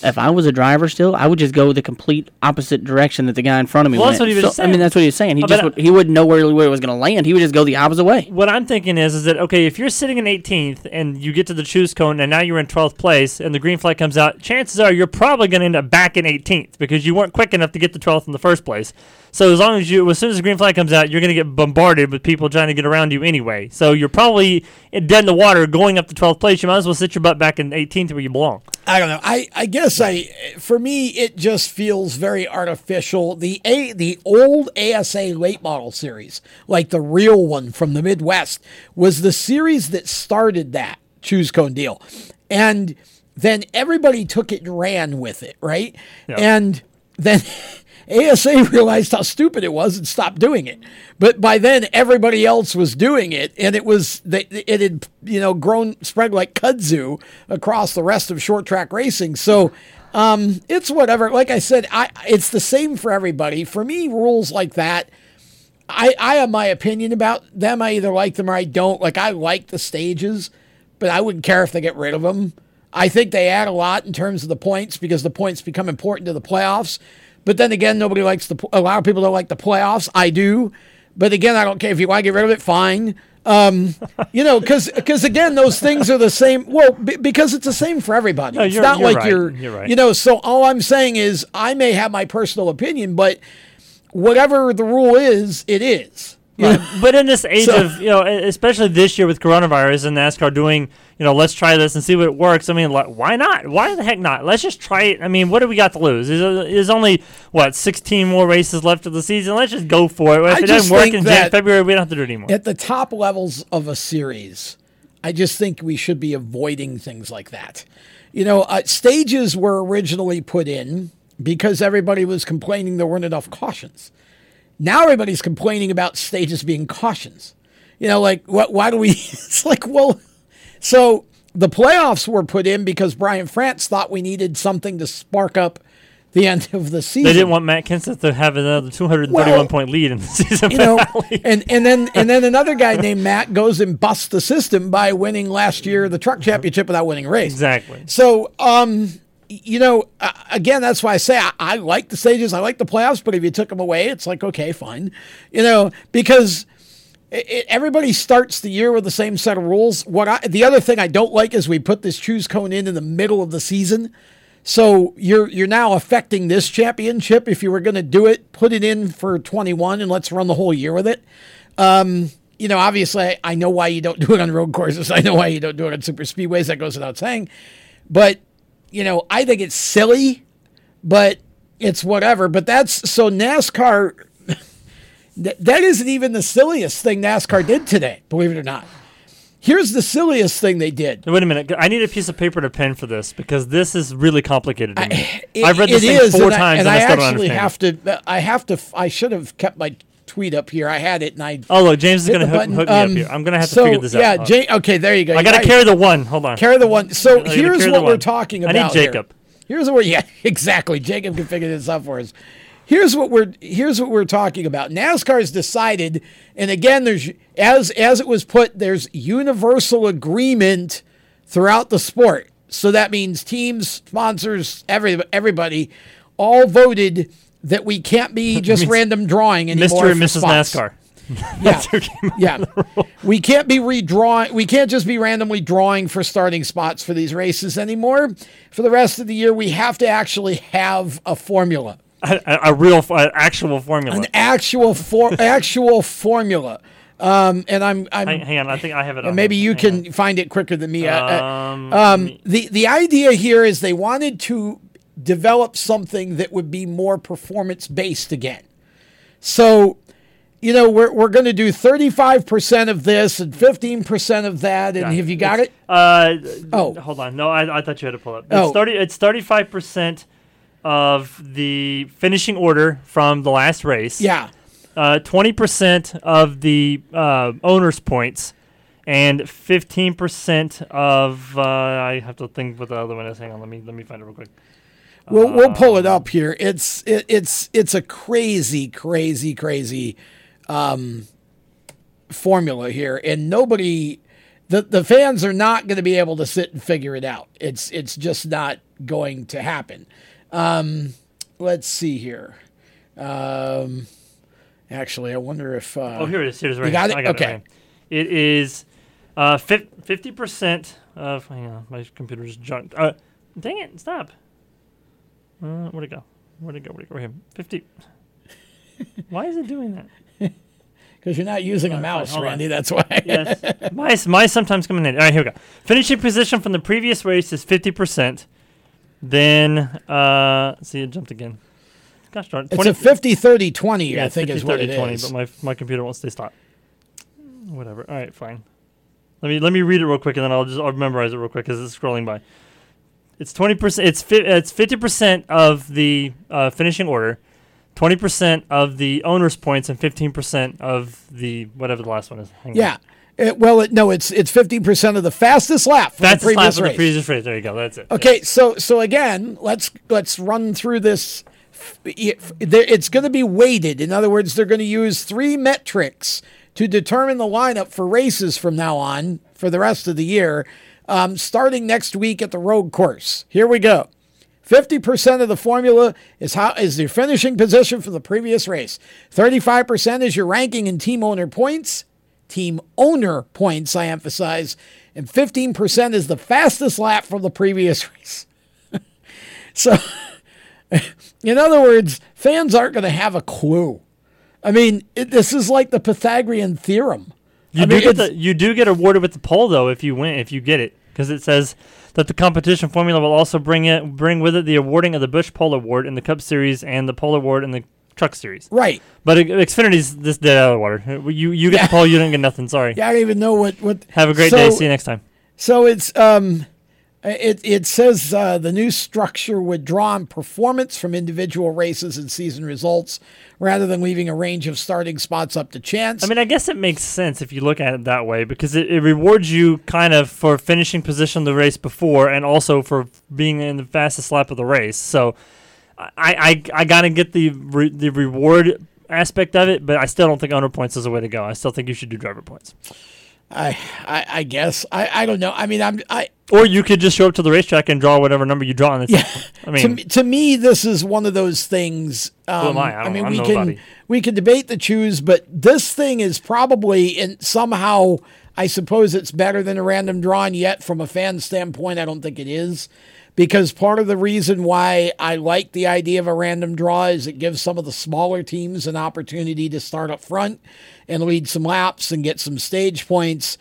if I was a driver still, I would just go the complete opposite direction that the guy in front of me Well, went. that's what he was So, saying. I mean, that's what he was saying. He I just would, uh, he wouldn't know where, where it was going to land. He would just go the opposite way. What I'm thinking is, is that okay? If you're sitting in 18th and you get to the choose cone, and now you're in 12th place, and the green flag comes out, chances are you're probably going to end up back in 18th because you weren't quick enough to get to 12th in the first place. So as long as you, as soon as the green flag comes out, you're going to get bombarded with people trying to get around you anyway. So you're probably dead in the water going up to 12th place. You might as well sit your butt back in 18th where you belong. I don't know. I, I guess I for me it just feels very artificial. The a the old ASA late model series, like the real one from the Midwest, was the series that started that choose cone deal, and then everybody took it and ran with it, right? Yeah. And then ASA realized how stupid it was and stopped doing it. But by then, everybody else was doing it, and it was it had you know grown spread like kudzu across the rest of short track racing. So um, it's whatever. Like I said, I it's the same for everybody. For me, rules like that. I, I have my opinion about them. I either like them or I don't. Like I like the stages, but I wouldn't care if they get rid of them. I think they add a lot in terms of the points because the points become important to the playoffs. But then again, nobody likes the. A lot of people don't like the playoffs. I do, but again, I don't care if you want to get rid of it. Fine. Um, you know, because because again, those things are the same. Well, b- because it's the same for everybody. No, it's not you're like right. you're. You're right. You know, so all I'm saying is I may have my personal opinion, but whatever the rule is, it is. Right. know? But in this age So- of, you know, especially this year with coronavirus and NASCAR doing, you know, let's try this and see what it works. I mean, like, why not? Why the heck not? Let's just try it. I mean, what do we got to lose? There's, there's only, what, 16 more races left of the season? Let's just go for it. If I it doesn't work in Jan- that- February, we don't have to do it anymore. At the top levels of a series, I just think we should be avoiding things like that. You know, uh, stages were originally put in because everybody was complaining there weren't enough cautions. Now everybody's complaining about stages being cautions. You know, like what? Why do we? It's like, well, so the playoffs were put in because Brian France thought we needed something to spark up the end of the season. They didn't want Matt Kenseth to have another 231 Well, point lead in the season you know, finale. and and then and then another guy named Matt goes and busts the system by winning last year the truck championship without winning a race. Exactly. So, um, you know, uh, again, that's why I say I, I like the stages, I like the playoffs, but if you took them away, it's like okay, fine, you know, because it, it, everybody starts the year with the same set of rules. What I, the other thing I don't like is we put this choose cone in in the middle of the season. So you're you're now affecting this championship. If you were going to do it, put it in for 21 and let's run the whole year with it. Um, you know, obviously, I know why you don't do it on road courses. I know why you don't do it on super speedways. That goes without saying. But you know, I think it's silly, but it's whatever. But that's so NASCAR. that, that isn't even the silliest thing NASCAR did today. Believe it or not. Here's the silliest thing they did. Wait a minute. I need a piece of paper to pen for this because this is really complicated to me. It- I've read this thing is, four and I- times and, and, I, I, actually have to. I have to. I should have kept my tweet up here. I had it, and I. Oh, look, James is gonna hook- hook me up Um, here. I'm gonna have to so, figure this out. Yeah, Hold Okay, there you go. I gotta carry the one. Hold on. Carry the one. So here's what we're talking I about. need here. Jacob. Here's what. Yeah, exactly. Jacob can figure this out for us. Here's what we're here's what we're talking about. NASCAR's decided, and again, there's as as it was put, there's universal agreement throughout the sport. So that means teams, sponsors, every everybody, all voted that we can't be just random drawing anymore. Mr. and Mrs. spots. NASCAR. Yeah. yeah. We can't be redrawing. We can't just be randomly drawing for starting spots for these races anymore. For the rest of the year, we have to actually have a formula, A, a, real, actual formula. an actual for actual formula. Um, and I'm, I'm hang, hang on, I think I have it. on maybe you Hang can find it quicker than me. Uh, uh, Um, um, the the idea here is they wanted to develop something that would be more performance based again. So, you know, we're we're going to do thirty five percent of this and fifteen percent of that. And Yeah, have you got it? Uh, Oh. hold on. No, I, I thought you had to pull up. It's Oh. thirty. It's thirty-five percent of the finishing order from the last race. Yeah. Uh, Twenty percent of the uh, owners' points, and fifteen percent of. Uh, I have to think what the other one is. Hang on. Let me let me find it real quick. We'll we'll pull it up here. It's it, it's it's a crazy, crazy, crazy um, formula here, and nobody, the the fans are not going to be able to sit and figure it out. It's it's just not going to happen. Um, let's see here. Um, actually, I wonder if uh, Oh, here it is. Here's you right. got it. Got okay. It, right. it is uh, fifty percent of. Hang on, my computer's junked. Uh, dang it! Stop. Uh, where'd it go? Where'd it go? Where'd it go? Right here. Fifty. Why is it doing that? Because you're not using a mouse, on. Randy. That's why. yes. My my sometimes coming in. All right, here we go. Finishing position from the previous race is fifty percent. Then, uh, see, it jumped again. Gosh darn it. It's a 50 30 20, Yeah, I think 50, is what 30, it 20, is. But my my computer won't stay stop. Whatever. All right, fine. Let me let me read it real quick, and then I'll just I'll memorize it real quick because it's scrolling by. It's twenty percent. It's fi- it's fifty percent of the uh, finishing order, twenty percent of the owner's points, and fifteen percent of the whatever the last one is. Hang on. Yeah. It- well, it, no, it's it's fifty percent of the fastest lap from Fastest the previous lap the previous race. There you go. That's it. Okay, so so again, let's let's run through this. It's going to be weighted. In other words, they're going to use three metrics to determine the lineup for races from now on for the rest of the year, um, starting next week at the road course. Here we go. 50% of the formula is how is your finishing position from the previous race. 35% is your ranking in team owner points, team owner points, I emphasize, and 15% is the fastest lap from the previous race. so in other words, fans aren't going to have a clue. I mean, it, this is like the Pythagorean theorem. You I do mean, get the you do get awarded with the pole though if you win if you get it because it says that the competition formula will also bring it bring with it the awarding of the Busch Pole Award in the Cup Series and the Pole Award in the Truck Series. Right. But uh, Xfinity's this dead out of the water. You you get the pole, you don't get nothing. Sorry. Yeah, I don't even know what what. Have a great So- day. See you next time. So it's um, it it says uh, the new structure would draw on performance from individual races and season results, rather than leaving a range of starting spots up to chance. I mean, I guess it makes sense if you look at it that way because it, it rewards you kind of for finishing position the race before and also for being in the fastest lap of the race. So I, I, I got to get the re, the reward aspect of it, but I still don't think owner points is the way to go. I still think you should do driver points. I, I, I guess I, I don't know. I mean, I'm I. Or you could just show up to the racetrack and draw whatever number you draw. And yeah. I mean, to, me- to me, this is one of those things. Um, I? I don't- mean, I'm we nobody. can we can debate the choose, but this thing is probably in somehow. I suppose it's better than a random draw, and yet from a fan standpoint, I don't think it is. Because part of the reason why I like the idea of a random draw is it gives some of the smaller teams an opportunity to start up front and lead some laps and get some stage points.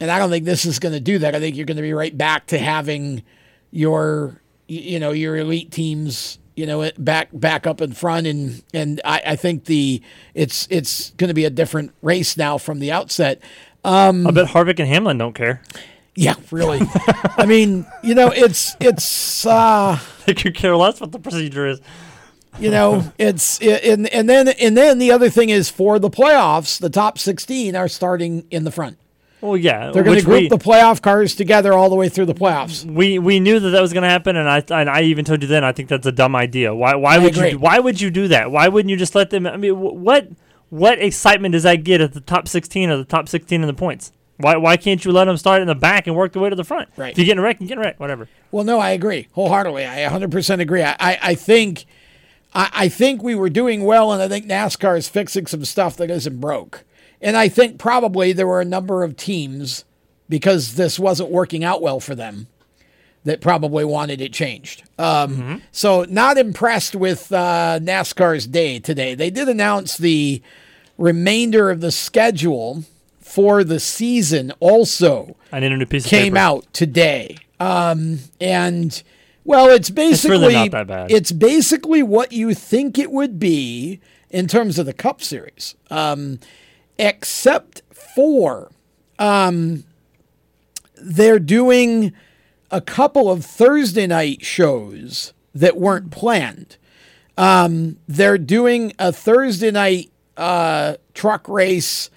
And I don't think this is going to do that. I think you're going to be right back to having your, you know, your elite teams, you know, back back up in front. And and I, I think the it's it's going to be a different race now from the outset. Um, I bet Harvick and Hamlin don't care. Yeah, really. I mean, you know, it's it's. uh They could care less what the procedure is. you know it's and and then and then the other thing is for the playoffs the top 16 are starting in the front Well, yeah, they're going to group we- the playoff cars together all the way through the playoffs We we knew that that was going to happen, and I and I even told you then. I think that's a dumb idea. Why why I would agree. you why would you do that? Why wouldn't you just let them? I mean, wh- what what excitement does that get at the top sixteen or the top sixteen in the points? Why why can't you let them start in the back and work their way to the front? Right. If you get in a wreck, you get a. Whatever. well no i agree wholeheartedly i 100% agree i i, I think I, I think we were doing well and i think nascar is fixing some stuff that isn't broke and i think probably there were a number of teams because this wasn't working out well for them that probably wanted it changed. Um, So, not impressed with uh, NASCAR's day today. They did announce the remainder of the schedule for the season also I need a new piece came out today. Um, and well, it's basically it's, really not that bad. it's basically what you think it would be in terms of the Cup Series, um, except for um, they're doing a couple of Thursday night shows that weren't planned. Um, they're doing a Thursday night uh, truck race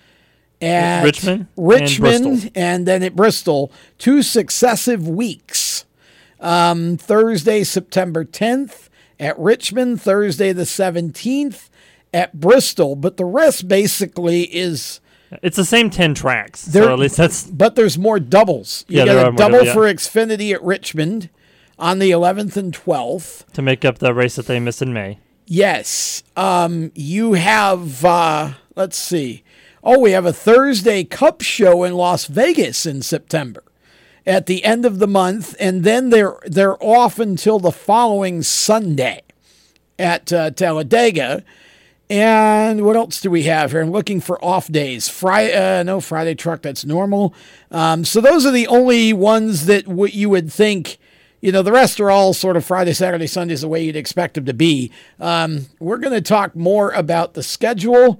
at Richmond and Richmond, Bristol. and then at Bristol, two successive weeks. Um, Thursday, September 10th at Richmond, Thursday the 17th at Bristol, but the rest basically is It's the same ten tracks. there. so at least that's but there's more doubles. You Yeah, there got are a more double double- yeah. for Xfinity at Richmond on the 11th and 12th. to make up the race that they missed in May. Yes. Um, you have, uh, let's see. Oh, we have a Thursday Cup show in Las Vegas in September at the end of the month, and then they're they're off until the following Sunday at uh, Talladega. And what else do we have here? I'm looking for off days. Friday, uh, no Friday truck. That's normal. Um, so those are the only ones that w- you would think. You know, the rest are all sort of Friday, Saturday, Sundays the way you'd expect them to be. Um, we're going to talk more about the schedule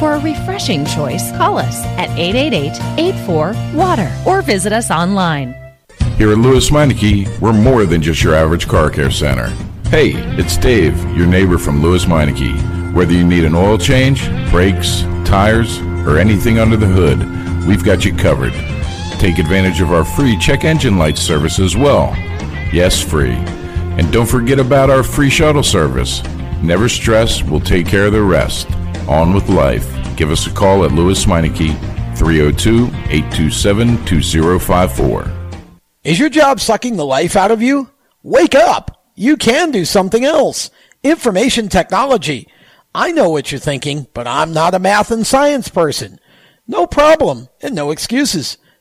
For a refreshing choice, call us at 888 84 Water or visit us online. Here at Lewes Meineke, we're more than just your average car care center. Hey, it's Dave, your neighbor from Lewes Meineke. Whether you need an oil change, brakes, tires, or anything under the hood, we've got you covered. Take advantage of our free check engine light service as well. Yes, free. And don't forget about our free shuttle service. Never stress, we'll take care of the rest. On with life. Give us a call at Lewes Meineke, 302 827 2054. Is your job sucking the life out of you? Wake up! You can do something else. Information technology. I know what you're thinking, but I'm not a math and science person. No problem, and no excuses.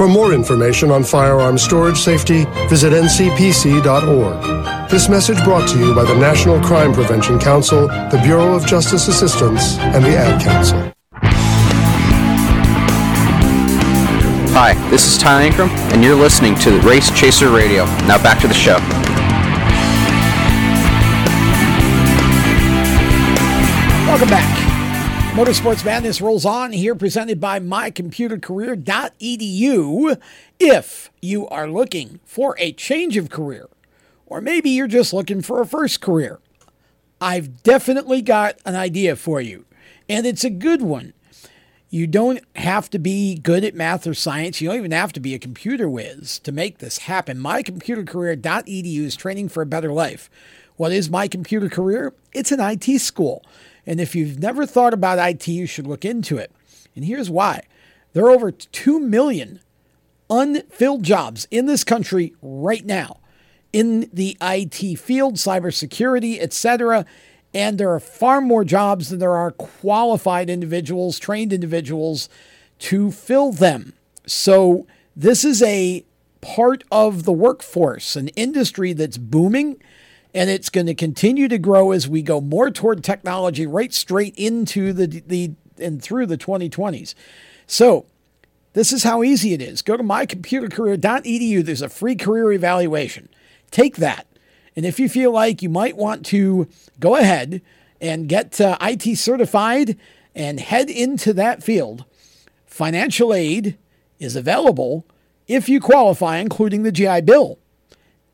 For more information on firearm storage safety, visit ncpc.org. This message brought to you by the National Crime Prevention Council, the Bureau of Justice Assistance, and the Ad Council. Hi, this is Ty Ankrum, and you're listening to Race Chaser Radio. Now back to the show. Welcome back. Motorsports Madness rolls on here, presented by mycomputercareer.edu. If you are looking for a change of career, or maybe you're just looking for a first career, I've definitely got an idea for you, and it's a good one. You don't have to be good at math or science. You don't even have to be a computer whiz to make this happen. MyComputerCareer.edu is training for a better life. What is My Computer Career? It's an IT school. And if you've never thought about IT, you should look into it. And here's why there are over 2 million unfilled jobs in this country right now in the IT field, cybersecurity, etc. And there are far more jobs than there are qualified individuals, trained individuals to fill them. So this is a part of the workforce, an industry that's booming and it's going to continue to grow as we go more toward technology right straight into the the and through the 2020s. So, this is how easy it is. Go to mycomputercareer.edu. There's a free career evaluation. Take that. And if you feel like you might want to go ahead and get uh, IT certified and head into that field, financial aid is available if you qualify, including the GI Bill.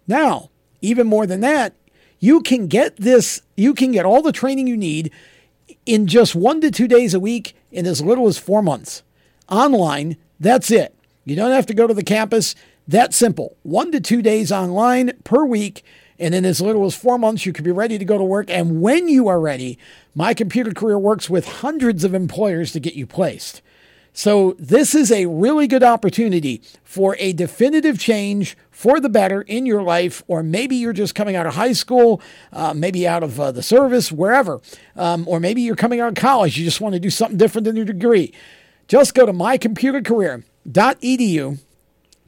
Now, even more than that, you can get this, you can get all the training you need in just one to two days a week in as little as four months. Online, that's it. You don't have to go to the campus. That simple. One to two days online per week. And in as little as four months, you could be ready to go to work. And when you are ready, My Computer Career works with hundreds of employers to get you placed. So, this is a really good opportunity for a definitive change for the better in your life, or maybe you're just coming out of high school, uh, maybe out of uh, the service, wherever, um, or maybe you're coming out of college, you just want to do something different than your degree. Just go to mycomputercareer.edu,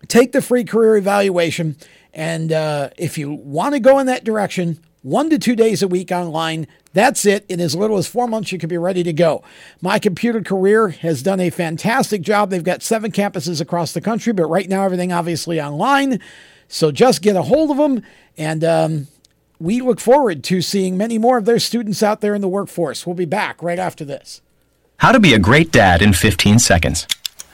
take the free career evaluation, and uh, if you want to go in that direction, one to two days a week online. That's it. In as little as four months, you can be ready to go. My Computer Career has done a fantastic job. They've got seven campuses across the country, but right now, everything obviously online. So just get a hold of them. And um, we look forward to seeing many more of their students out there in the workforce. We'll be back right after this. How to be a great dad in 15 seconds.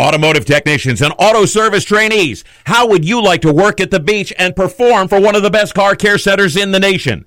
Automotive technicians and auto service trainees, how would you like to work at the beach and perform for one of the best car care centers in the nation?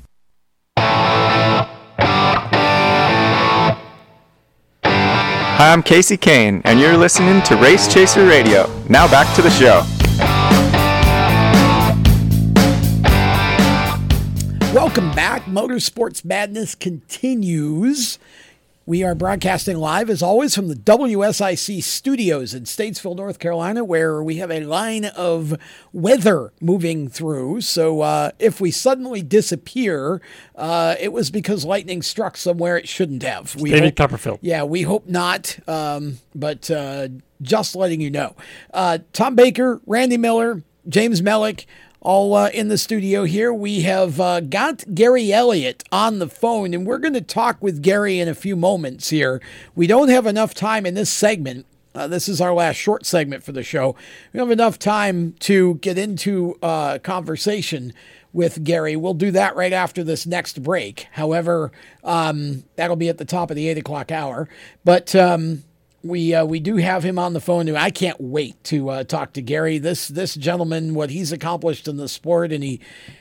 Hi, I'm Kasey Kahne, and you're listening to Race Chaser Radio. Now back to the show. Welcome back. Motorsports Madness continues. We are broadcasting live, as always, from the WSIC studios in Statesville, North Carolina, where we have a line of weather moving through. So uh, if we suddenly disappear, uh, it was because lightning struck somewhere it shouldn't have. We David hope- Copperfield. Yeah, we hope not, um, but uh, just letting you know. Uh, Tom Baker, Randy Miller, James Mellick, all uh, in the studio here. We have uh, got Gary Elliott on the phone, and we're going to talk with Gary in a few moments here. We don't have enough time in this segment. Uh, this is our last short segment for the show. We don't have enough time to get into uh, conversation with Gary. We'll do that right after this next break. However, um, that'll be at the top of the eight o'clock hour. But um, we uh, we do have him on the phone. I can't wait to uh, talk to Gary. This this gentleman, what he's accomplished in the sport, and he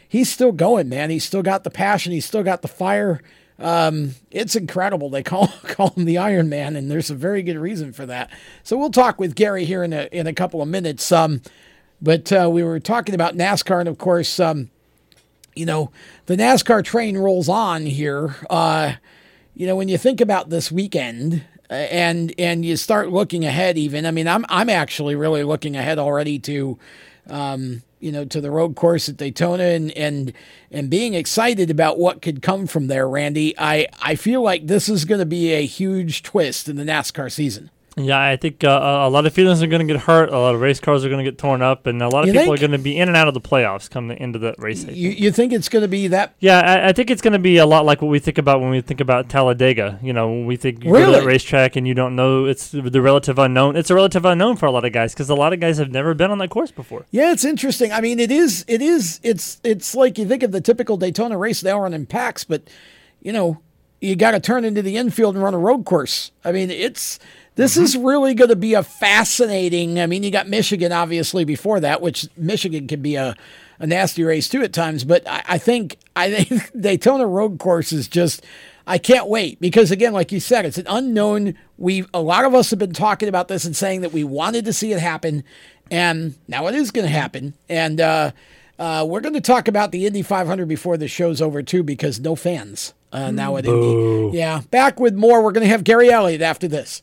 he's still going, man. He's still got the passion. He's still got the fire. Um, it's incredible. They call call him the Iron Man, and there's a very good reason for that. So we'll talk with Gary here in a in a couple of minutes. Um, but uh, we were talking about NASCAR, and of course, um, you know, the NASCAR train rolls on here. Uh, you know, when you think about this weekend and and you start looking ahead, even I mean, I'm I'm actually really looking ahead already to, um, you know, to the road course at Daytona and and and being excited about what could come from there, Randy. I I feel like this is going to be a huge twist in the NASCAR season. Yeah, I think uh, a lot of feelings are going to get hurt. A lot of race cars are going to get torn up, and a lot of You people think? are going to be in and out of the playoffs coming into the race. You you think it's going to be that? Yeah, I, I think it's going to be a lot like what we think about when we think about Talladega. You know, when we think you go to Really? that racetrack and you don't know it's the relative unknown. It's a relative unknown for a lot of guys because a lot of guys have never been on that course before. Yeah, it's interesting. I mean, it is. It is. It's. It's like you think of the typical Daytona race; they run in packs, but you know, you got to turn into the infield and run a road course. I mean, it's. This is really going to be a fascinating. I mean, you got Michigan obviously before that, which Michigan can be a, a nasty race too at times. But I, I think I think Daytona road course is just. I can't wait because again, like you said, it's an unknown. We a lot of us have been talking about this and saying that we wanted to see it happen, and now it is going to happen. And uh, uh, we're going to talk about the Indy 500 before the show's over too, because no fans uh, now at Boo. Indy. Yeah, back with more. We're going to have Gary Elliott after this.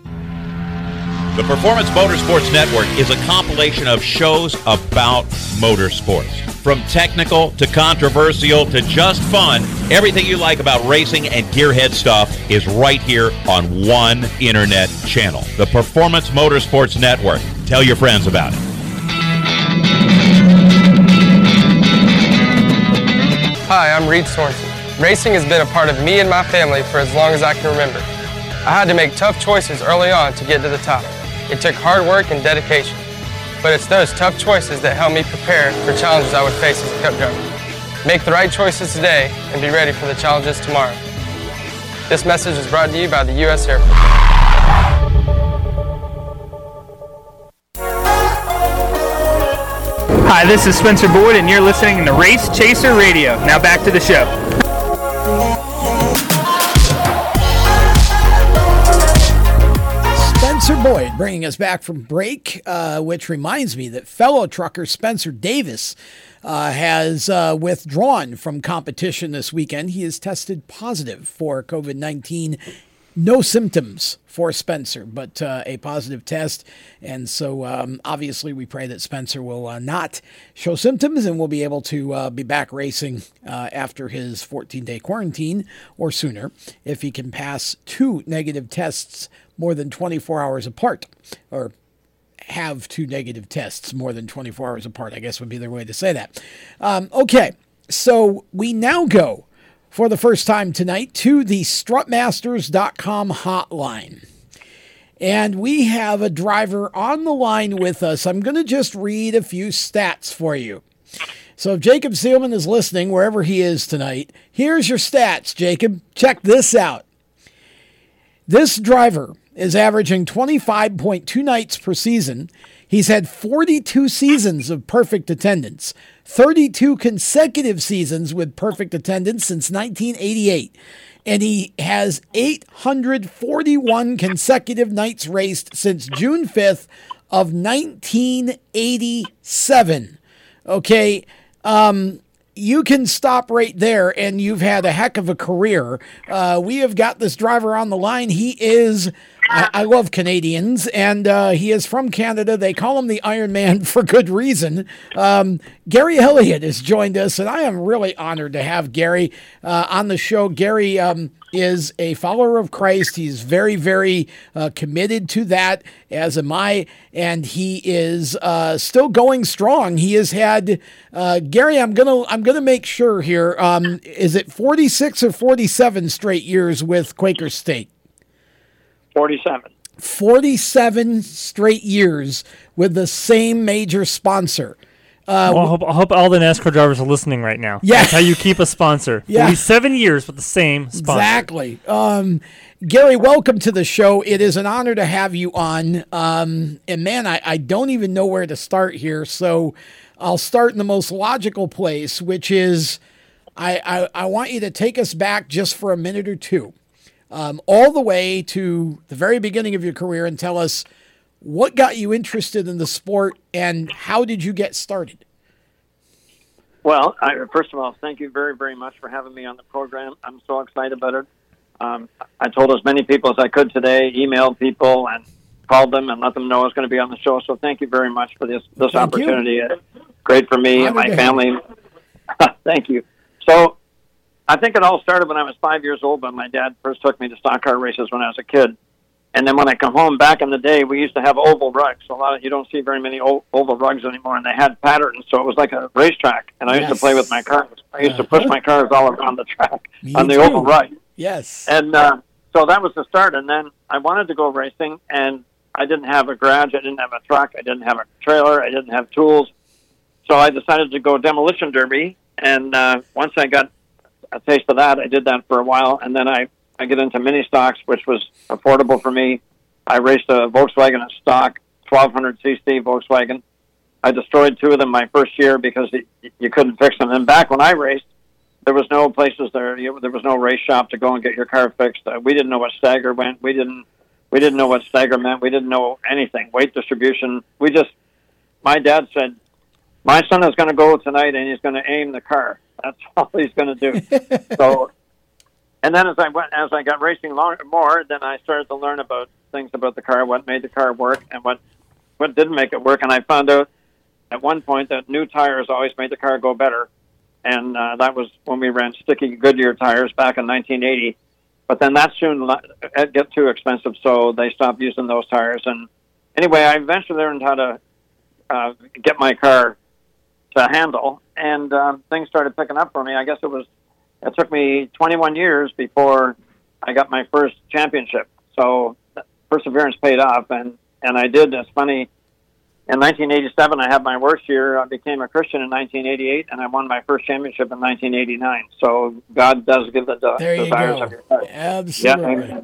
The Performance Motorsports Network is a compilation of shows about motorsports. From technical to controversial to just fun, everything you like about racing and gearhead stuff is right here on one internet channel. The Performance Motorsports Network. Tell your friends about it. Hi, I'm Reed Sorenson. Racing has been a part of me and my family for as long as I can remember. I had to make tough choices early on to get to the top. It took hard work and dedication. But it's those tough choices that help me prepare for challenges I would face as a cup driver. Make the right choices today and be ready for the challenges tomorrow. This message is brought to you by the U.S. Air Force. Hi, this is Spencer Boyd, and you're listening to Race Chaser Radio. Now back to the show. Spencer Boyd bringing us back from break, uh, which reminds me that fellow trucker Spencer Davis uh, has uh, withdrawn from competition this weekend. He has tested positive for COVID 19. No symptoms for Spencer, but uh, a positive test. And so, um, obviously, we pray that Spencer will uh, not show symptoms and will be able to uh, be back racing after his 14 day quarantine or sooner if he can pass two negative tests more than 24 hours apart, or have two negative tests more than 24 hours apart, I guess would be the way to say that. Um, okay, so we now go for the first time tonight to the strutmasters.com hotline. And we have a driver on the line with us. I'm going to just read a few stats for you. So if Jacob Seelman is listening, wherever he is tonight, here's your stats, Jacob. Check this out. This driver is averaging 25.2 nights per season. He's had 42 seasons of perfect attendance, 32 consecutive seasons with perfect attendance since 1988. And he has 841 consecutive nights raced since June 5th of 1987. Okay. Um, you can stop right there and you've had a heck of a career. Uh, we have got this driver on the line. He is I, I love Canadians, and uh, he is from Canada. They call him the Iron Man for good reason. Um, Gary Elliott has joined us, and I am really honored to have Gary uh, on the show. Gary um, is a follower of Christ. He's very, very uh, committed to that, as am I, and he is uh, still going strong. He has had uh, Gary. I'm gonna I'm gonna make sure here. Um, is it 46 or 47 straight years with Quaker State? 47. 47 straight years with the same major sponsor. Uh, well, I, hope, I hope all the NASCAR drivers are listening right now. Yeah. That's how you keep a sponsor. Yeah. Yeah. seven years with the same sponsor. Exactly. Um, Gary, welcome to the show. It is an honor to have you on. Um, and man, I, I don't even know where to start here. So I'll start in the most logical place, which is I, I, I want you to take us back just for a minute or two, um, all the way to the very beginning of your career and tell us what got you interested in the sport and how did you get started? Well, I, first of all, thank you very, very much for having me on the program. I'm so excited about it. Um, I told as many people as I could today, emailed people, and called them and let them know I was going to be on the show. So thank you very much for this this Thank you. opportunity. It's great for me and my family. thank you. So I think it all started when I was five years old. But my dad first took me to stock car races when I was a kid. And then when I come home back in the day, we used to have oval rugs. A lot of you don't see very many oval rugs anymore, and they had patterns, so it was like a racetrack. And I used to play with my cars. I used to push my cars all around the track Me on the too. oval rug. Yes. And uh, so that was the start. And then I wanted to go racing, and I didn't have a garage. I didn't have a truck. I didn't have a trailer. I didn't have tools. So I decided to go demolition derby. And uh, once I got a taste of that, I did that for a while. And then I, I get into mini stocks, which was affordable for me. I raced a Volkswagen stock, 1200cc Volkswagen. I destroyed two of them my first year because y- you couldn't fix them. And back when I raced, there was no places there. You, there was no race shop to go and get your car fixed. Uh, we didn't know what stagger went. We didn't. We didn't know what stagger meant. We didn't know anything. Weight distribution. We just. My dad said, "My son is going to go tonight, and he's going to aim the car. That's all he's going to do." so, and then as I went, as I got racing long, more, then I started to learn about things about the car, what made the car work, and what what didn't make it work. And I found out at one point that new tires always made the car go better and uh, that was when we ran sticky Goodyear tires back in 1980. But then that soon it got too expensive, so they stopped using those tires. And anyway, I eventually learned how to uh, get my car to handle, and um, things started picking up for me. I guess it was it took me 21 years before I got my first championship. So perseverance paid off, and and I did. It's funny. In 1987, I had my worst year. I became a Christian in 1988, and I won my first championship in 1989. So God does give the de- desires go. of your heart. Absolutely. Yeah,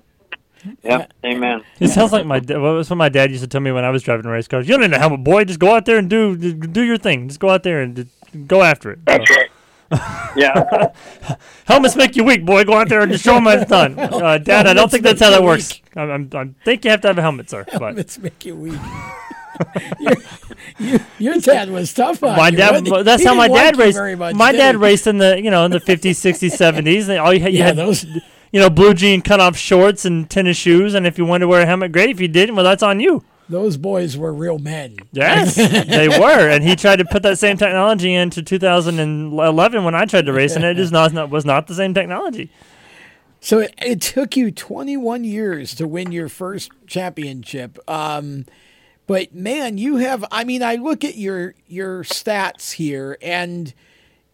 amen. Yep, amen. It sounds like my da- what was what my dad used to tell me when I was driving race cars. You don't need a helmet, boy. Just go out there and do do your thing. Just go out there and go after it. That's right. Yeah. Helmets make you weak, boy. Go out there and just show them how it's done. Uh, Dad, I don't think that's how that works. I, I'm, I think you have to have a helmet, sir. But Helmets make you weak. your, your, your dad was tough on my you, dad. wasn't he? That's He how my dad raced. very much, my dad he? raced in the you know in the 50s, 60s, 70s. And all you had, you Yeah, had those- you know blue jean cut off shorts and tennis shoes. And if you wanted to wear a helmet, great. If you didn't, well, that's on you. Those boys were real men. Yes, they were, and he tried to put that same technology into 2011 when I tried to race, and it is not, not was not the same technology. So it, it took you 21 years to win your first championship. Um, but man, you have I mean, I look at your your stats here and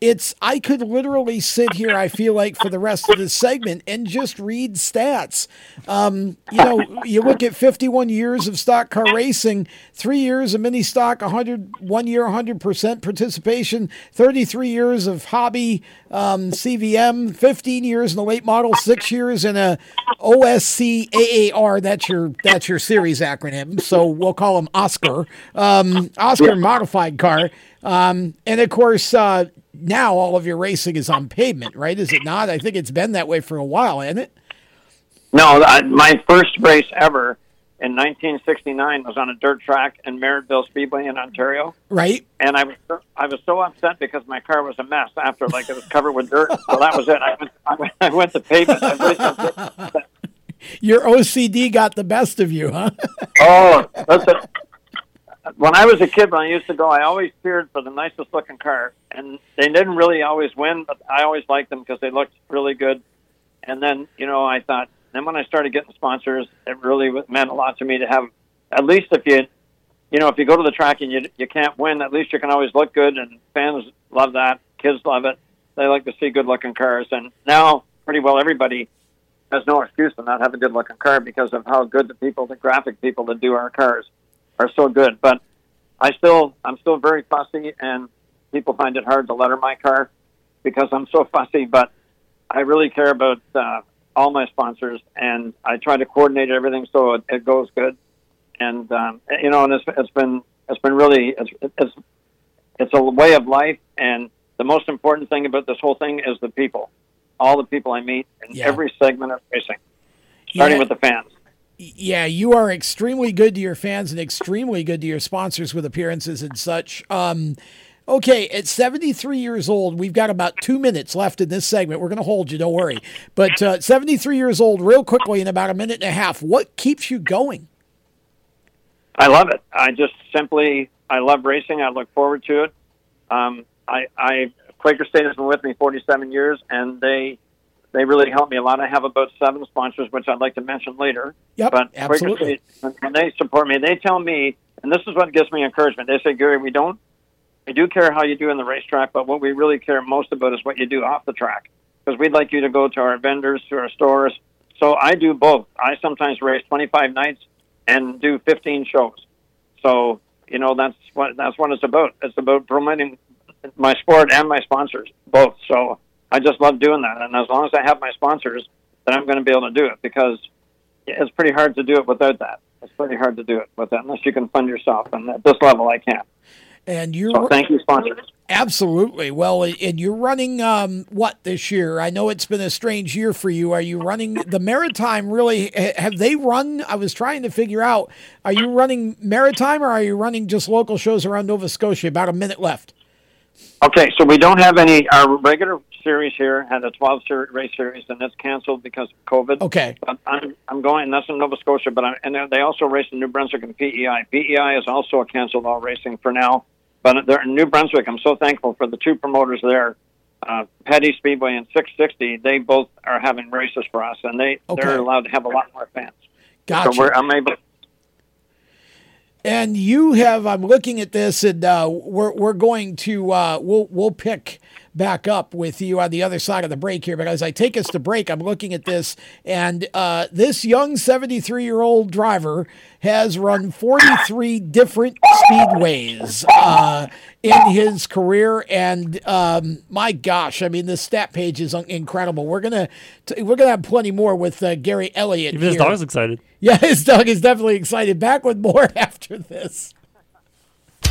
it's I could literally sit here I feel like for the rest of this segment and just read stats. Um, you know, you look at 51 years of stock car racing, 3 years of mini stock, 100 1 year 100% participation, 33 years of hobby um, CVM, 15 years in the late model, 6 years in a OSCAAR, that's your that's your series acronym. So we'll call them Oscar. Um, Oscar modified car. Um, and of course, uh, now all of your racing is on pavement, right? Is it not? I think it's been that way for a while, hasn't it? No, I, my first race ever in 1969 was on a dirt track in Merrittville Speedway in Ontario. Right. And I was I was so upset because my car was a mess after like it was covered with dirt. So that was it. I went I went, I went to pavement. Your OCD got the best of you, huh? Oh, listen. When I was a kid, when I used to go, I always cheered for the nicest looking car, and they didn't really always win, but I always liked them because they looked really good. And then, you know, I thought. Then when I started getting sponsors, it really meant a lot to me to have at least if you, you know, if you go to the track and you you can't win, at least you can always look good, and fans love that. Kids love it. They like to see good looking cars, and now pretty well everybody has no excuse to not have a good looking car because of how good the people, the graphic people that do our cars, are so good. But I still, I'm still very fussy, and people find it hard to letter my car because I'm so fussy. But I really care about uh, all my sponsors, and I try to coordinate everything so it, it goes good. And um, you know, and it's, it's been it's been really it's, it's it's a way of life, and the most important thing about this whole thing is the people, all the people I meet in Yeah. every segment of racing, starting Yeah. with the fans. Yeah, you are extremely good to your fans and extremely good to your sponsors with appearances and such. Um, okay, at 73 years old, we've got about two minutes left in this segment. We're going to hold you, don't worry. But uh, 73 years old, real quickly, in about a minute and a half, what keeps you going? I love it. I just simply I love racing. I look forward to it. Um, I, I Quaker State has been with me 47 years, and they they really help me a lot. I have about seven sponsors, which I'd like to mention later. Yep, but absolutely. Quaker State, when they support me, they tell me, and this is what gives me encouragement. They say, Gary, we don't, we do care how you do in the racetrack, but what we really care most about is what you do off the track, because we'd like you to go to our vendors, to our stores. So I do both. I sometimes race 25 nights and do 15 shows. So you know that's what that's what it's about. It's about promoting my sport and my sponsors both. So I just love doing that, and as long as I have my sponsors, then I'm going to be able to do it because it's pretty hard to do it without that. It's pretty hard to do it with that unless you can fund yourself, and at this level, I can't. And you're So thank you, sponsors. Absolutely. Well, and you're running um, what this year? I know it's been a strange year for you. Are you running the Maritime? Really? Have they run? I was trying to figure out. Are you running Maritime or are you running just local shows around Nova Scotia? About a minute left. Okay, so we don't have any. Our regular series here had a 12 ser- race series, and it's canceled because of COVID. Okay. But I'm I'm going. That's in Nova Scotia, but I, and they also race in New Brunswick and PEI. PEI is also canceled all racing for now, but they're in New Brunswick. I'm so thankful for the two promoters there, uh, Petty Speedway and 660. They both are having races for us, and they Okay. they're allowed to have a lot more fans. Gotcha. So we're, I'm able. And you have. I'm looking at this, and uh, we're we're going to uh, we'll we'll pick back up with you on the other side of the break here. But as I take us to break, I'm looking at this, and uh, this young 73 year old driver has run 43 different speedways uh, in his career, and um, my gosh, I mean the stat page is incredible. We're gonna t- we're gonna have plenty more with uh, Gary Elliott. Even his here. dog's excited. Yeah, his dog is definitely excited. Back with more after this.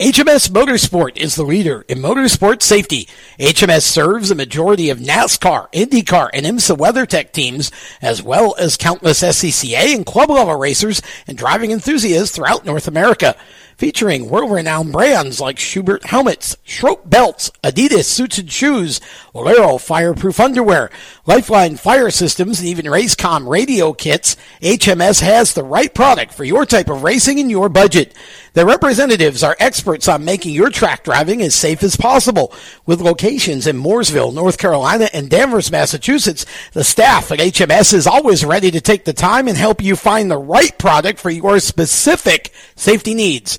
HMS Motorsport is the leader in motorsport safety. HMS serves a majority of NASCAR, IndyCar, and IMSA WeatherTech teams, as well as countless SCCA and club level racers and driving enthusiasts throughout North America featuring world-renowned brands like Schuberth helmets, Schroth belts, Adidas suits and shoes, Walero fireproof underwear, Lifeline fire systems, and even Racecom radio kits. HMS has the right product for your type of racing and your budget. Their representatives are experts on making your track driving as safe as possible. With locations in Mooresville, North Carolina, and Danvers, Massachusetts, the staff at HMS is always ready to take the time and help you find the right product for your specific safety needs.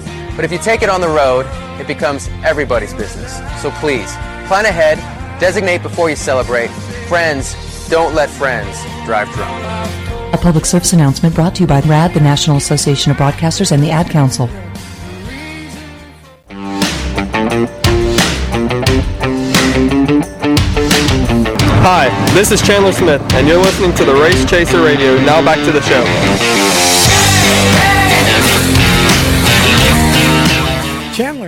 But if you take it on the road, it becomes everybody's business. So please, plan ahead, designate before you celebrate. Friends, don't let friends drive drunk. A public service announcement brought to you by RAD, the National Association of Broadcasters, and the Ad Council. Hi, this is Chandler Smith, and you're listening to the Race Chaser Radio. Now back to the show.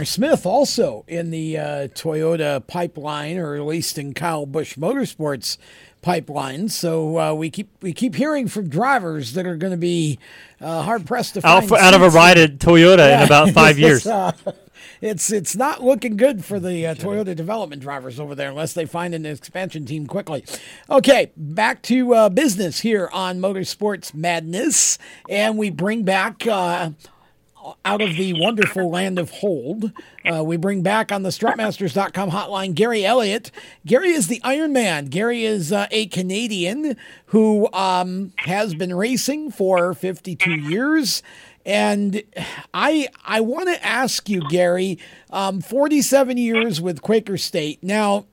Chandler Smith also in the uh, Toyota pipeline, or at least in Kyle Busch Motorsports pipeline. So uh, we keep we keep hearing from drivers that are going to be uh, hard pressed to Out, find for, out of a ride at Toyota Yeah, in about five years. uh, it's it's not looking good for the uh, Toyota development drivers over there unless they find an expansion team quickly. Okay, back to uh, business here on Motorsports Madness, and we bring back. Uh, out of the wonderful land of hold, uh, we bring back on the strutmasters.com hotline Gary Elliott. Gary is the Iron Man. Gary is uh, a Canadian who um, has been racing for 52 years. And I I want to ask you, Gary, um, 47 years with Quaker State. Now,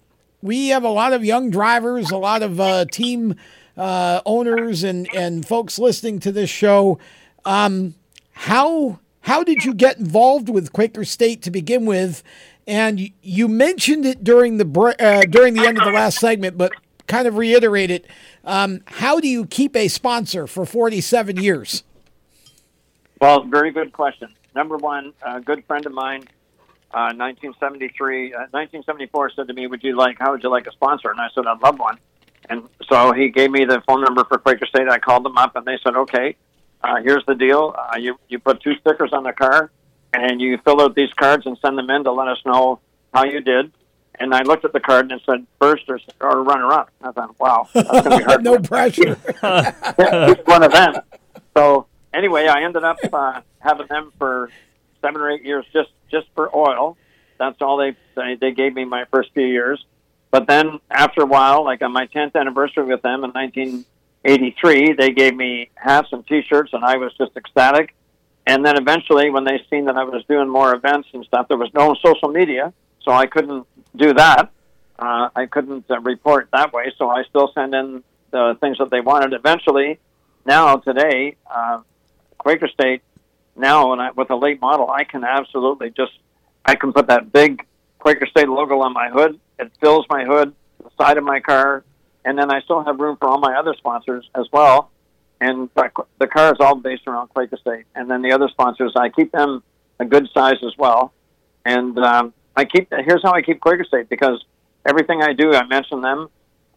we have a lot of young drivers, a lot of uh, team uh, owners, and and folks listening to this show. Um, how how did you get involved with Quaker State to begin with? And you, mentioned it during the uh, during the end of the last segment, but kind of reiterate it. Um, how do you keep a sponsor for 47 years? Well, very good question. Number one, a good friend of mine, uh, 1973, uh, 1974, said to me, "Would you like? How would you like a sponsor?" And I said, "I'd love one." And so he gave me the phone number for Quaker State. I called them up, and they said, "Okay, uh, here's the deal. Uh, you you put two stickers on the car, and you fill out these cards and send them in to let us know how you did." And I looked at the card and it said first or, or runner up. I thought, "Wow, that's going to be hard." no pressure. Which one of them? So anyway, I ended up uh, having them for seven or eight years just just for oil. That's all they they, they gave me my first few years. But then after a while, like on my 10th anniversary with them in 1983, they gave me hats and T-shirts, and I was just ecstatic. And then eventually, when they seen that I was doing more events and stuff, there was no social media, so I couldn't do that. Uh, I couldn't uh, report that way, so I still send in the things that they wanted. Eventually, now today, uh, Quaker State now and I, with a late model, I can absolutely just I can put that big Quaker State logo on my hood. It fills my hood, the side of my car, and then I still have room for all my other sponsors as well. And the car is all based around Quaker State, and then the other sponsors I keep them a good size as well. And um, I keep here's how I keep Quaker State because everything I do I mention them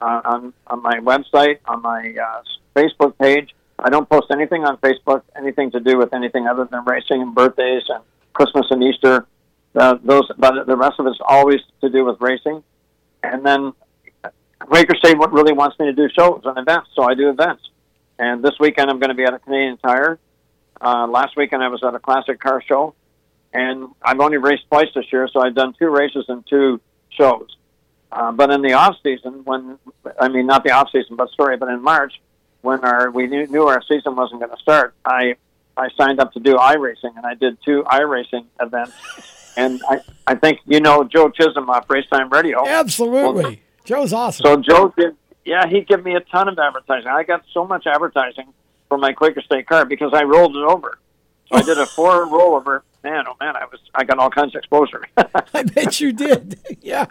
uh, on on my website, on my uh, Facebook page. I don't post anything on Facebook, anything to do with anything other than racing and birthdays and Christmas and Easter. Uh, those, but the rest of it's always to do with racing. And then Quaker State what really wants me to do shows and events, so I do events. And this weekend I'm going to be at a Canadian Tire. Uh, last weekend I was at a classic car show, and I've only raced twice this year, so I've done two races and two shows. Uh, but in the off season, when I mean not the off season, but sorry, but in March, when our we knew, knew our season wasn't going to start, I I signed up to do iRacing, and I did two iRacing events and I, I think you know Joe Chisholm off Racetime Radio. Absolutely. Joe's awesome. So Joe did, yeah, he gave me a ton of advertising. I got so much advertising for my Quaker State car because I rolled it over. So I did a four rollover. Man, oh man, I was I got all kinds of exposure. I bet you did. yeah.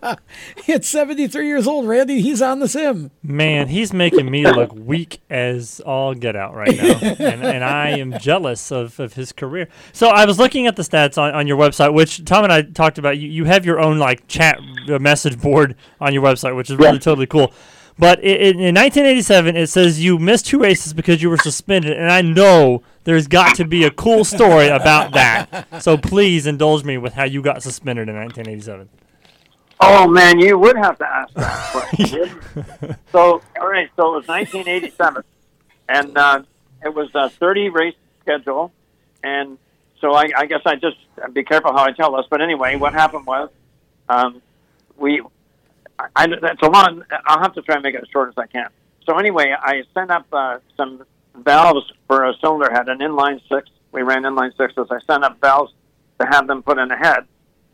At 73 years old, Randy, he's on the sim. Man, he's making me look weak as all get out right now. and, and I am jealous of, of his career. So I was looking at the stats on, on your website, which Tom and I talked about. You, you have your own like chat uh, message board on your website, which is really totally cool. But in, in 1987, it says you missed two races because you were suspended, and I know there's got to be a cool story about that. So please indulge me with how you got suspended in 1987. Oh man, you would have to ask that question. so, all right, so it was 1987, and uh, it was a 30 race schedule, and so I, I guess I just be careful how I tell this. But anyway, what happened was, um, we, I, that's a long. I'll have to try and make it as short as I can. So anyway, I sent up uh, some valves for a cylinder head, an inline six. We ran inline sixes. I sent up valves to have them put in a head.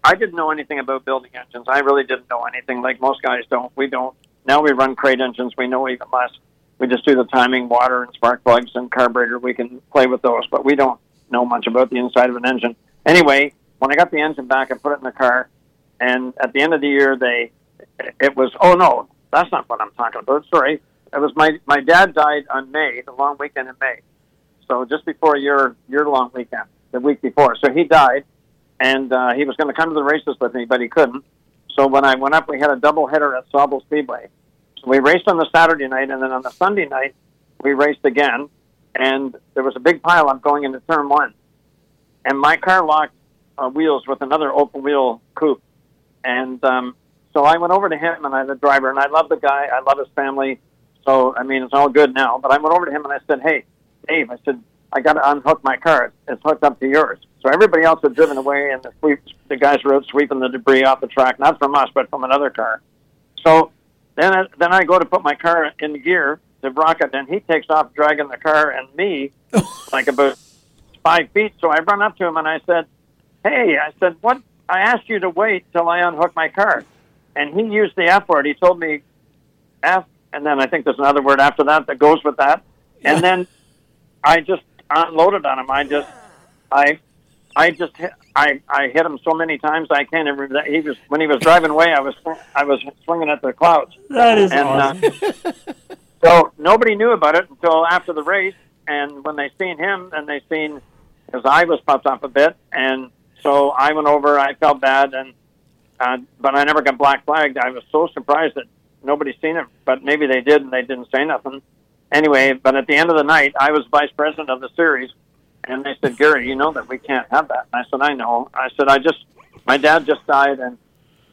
I didn't know anything about building engines. I really didn't know anything. Like most guys don't. We don't. Now we run crate engines. We know even less. We just do the timing, water, and spark plugs and carburetor. We can play with those, but we don't know much about the inside of an engine. Anyway, when I got the engine back, I put it in the car, and at the end of the year, they it was oh no, that's not what I'm talking about. Sorry, it was my my dad died on May, the long weekend in May, so just before your your long weekend, the week before. So he died, and uh, he was going to come to the races with me, but he couldn't. So when I went up, we had a double header at Sauble Speedway. So we raced on the Saturday night, and then on the Sunday night, we raced again. And there was a big pile up going into turn one, and my car locked uh, wheels with another open wheel coupe. And um, so I went over to him, and I the driver, and I love the guy, I love his family. So I mean, it's all good now. But I went over to him and I said, "Hey, Dave," I said, "I got to unhook my car. It's hooked up to yours." So everybody else had driven away, and the sweep, the guys were out sweeping the debris off the track, not from us, but from another car. So then, I, then I go to put my car in gear to rock it, and he takes off dragging the car and me like about five feet. So I run up to him and I said, "Hey," I said, "What? I asked you to wait till I unhook my car," and he used the F word. He told me F, and then I think there's another word after that that goes with that, and then I just unloaded on him. I just, I, I just, hit, I, I hit him so many times I can't even. remember. He was when he was driving away. I was, I was swinging at the clouds. That is and, awesome. Uh, so nobody knew about it until after the race, and when they seen him and they seen his eye was puffed up a bit, and so I went over. I felt bad, and uh, but I never got black flagged. I was so surprised that nobody seen it, but maybe they did and they didn't say nothing. Anyway, but at the end of the night, I was vice president of the series, and they said, Gary, you know that we can't have that. And I said, I know. I said, I just, my dad just died, and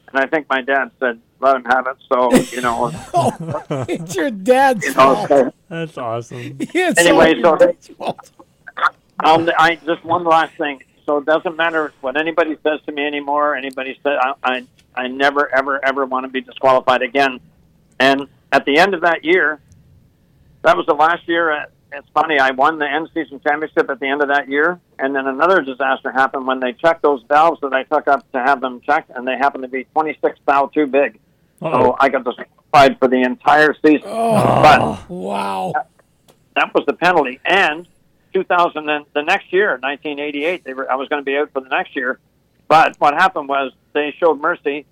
and I think my dad said, let him have it. So you know, it's your dad's you know, fault. so- That's awesome. It's anyway, so your dad's fault. um, I just one last thing. So it doesn't matter what anybody says to me anymore. Anybody said I, I, I never, ever, ever want to be disqualified again. And at the end of that year, that was the last year. At, it's funny. I won the end season championship at the end of that year, and then another disaster happened when they checked those valves that I took up to have them checked, and they happened to be 26 thou too big. Uh-oh. So I got disqualified for the entire season. Oh, but wow. that was the penalty. And 2000, and the next year, 1988, they were, I was going to be out for the next year. But what happened was they showed mercy.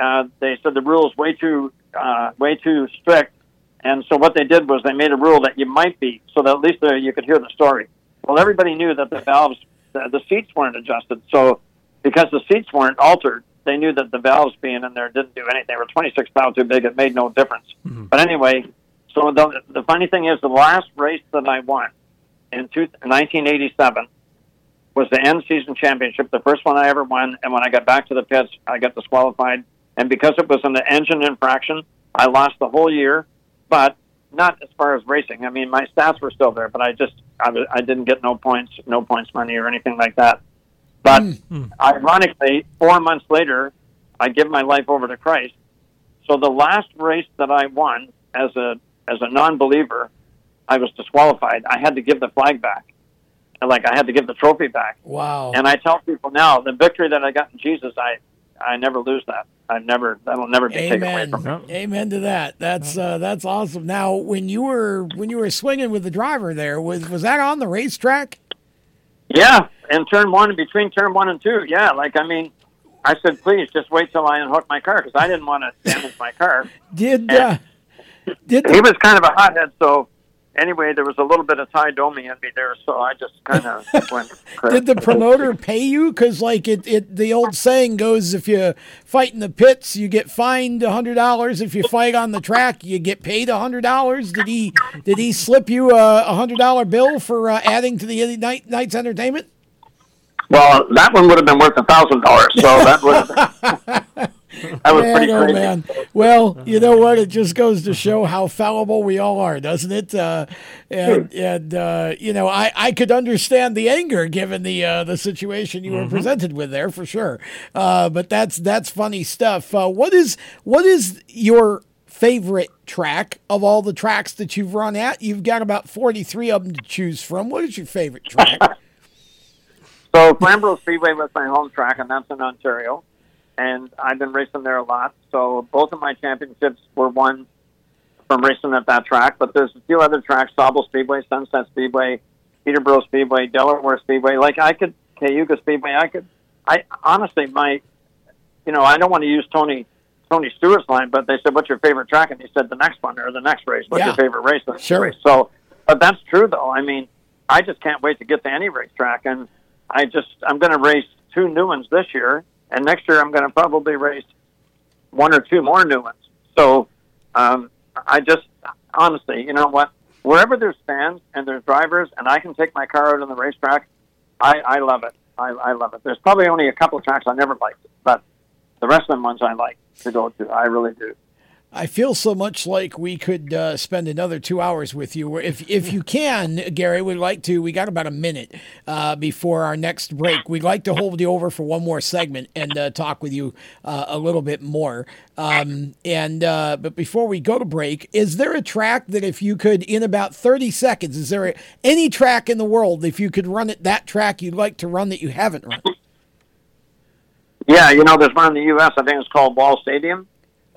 Uh, they said the rules way too uh, way too strict, and so what they did was they made a rule that you might be, so that at least uh, you could hear the story. Well, everybody knew that the valves, the, the seats weren't adjusted, so because the seats weren't altered, they knew that the valves being in there didn't do anything. They were 26 pounds too big; it made no difference. But anyway, so the, the funny thing is, the last race that I won in two, 1987 was the end season championship, the first one I ever won. And when I got back to the pits, I got disqualified. And because it was an engine infraction, I lost the whole year, but not as far as racing. I mean, my stats were still there, but I just I, I didn't get no points, no points money or anything like that. But hmm. Hmm. ironically, four months later, I give my life over to Christ. So the last race that I won as a as a non-believer, I was disqualified. I had to give the flag back, and like I had to give the trophy back. Wow. And I tell people now, the victory that I got in Jesus, I I never lose that. I never that'll never be taken away Amen. from me. Amen to that. That's uh, that's awesome. Now, when you were when you were swinging with the driver there, was was that on the racetrack? Yeah, and turn one between turn one and two. Yeah, like I mean, I said, please just wait till I unhook my car because I didn't want to damage my car. Did uh, did he was kind of a hothead, so anyway, there was a little bit of Tie Domi in me there, so I just kind of went. crazy. Did the promoter pay you? Because like it, it, the old saying goes, if you fight in the pits, you get fined a hundred dollars. If you fight on the track, you get paid a hundred dollars. Did he, did he slip you a hundred dollar bill for uh, adding to the night night's entertainment? Well, that one would have been worth a thousand dollars, so that was that was man, pretty oh crazy. man. Well, you know what? It just goes to show how fallible we all are, doesn't it? Uh, and and uh, you know, I, I could understand the anger given the uh, the situation you were presented with there for sure. Uh, but that's that's funny stuff. Uh, what is what is your favorite track of all the tracks that you've run at? You've got about forty three of them to choose from. What is your favorite track? So Flamborough Speedway was my home track, and that's in Ontario. And I've been racing there a lot. So both of my championships were won from racing at that track. But there's a few other tracks: Sauble Speedway, Sunset Speedway, Peterborough Speedway, Delaware Speedway. Like I could, Cayuga Speedway. I could. I honestly, my, you know, I don't want to use Tony Tony Stewart's line, but they said, "What's your favorite track?" And he said, "The next one or the next race." What's Yeah. your favorite race? The Sure. race. So, but that's true though. I mean, I just can't wait to get to any racetrack, and I just I'm going to race two new ones this year, and next year I'm going to probably race one or two more new ones. So, um, I just honestly, you know what? Wherever there's fans and there's drivers, and I can take my car out on the racetrack, I, I love it. I, I love it. There's probably only a couple of tracks I never liked, but the rest of them ones I like to go to. I really do. I feel so much like we could uh, spend another two hours with you. If if you can, Gary, we'd like to. We got about a minute uh, before our next break. We'd like to hold you over for one more segment and uh, talk with you uh, a little bit more. Um, and uh, but before we go to break, is there a track that if you could, in about thirty seconds, is there any track in the world if you could run it that track you'd like to run that you haven't run? Yeah, you know, there's one in the U.S. I think it's called Wall Stadium.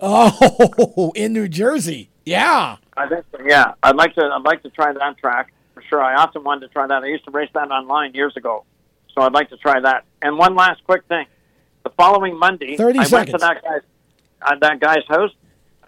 Oh, in New Jersey, yeah. I think, so, yeah, I'd like to. I'd like to try that track for sure. I often wanted to try that. I used to race that online years ago, so I'd like to try that. And one last quick thing: the following Monday, 30 I went to that guy's uh, that guy's house.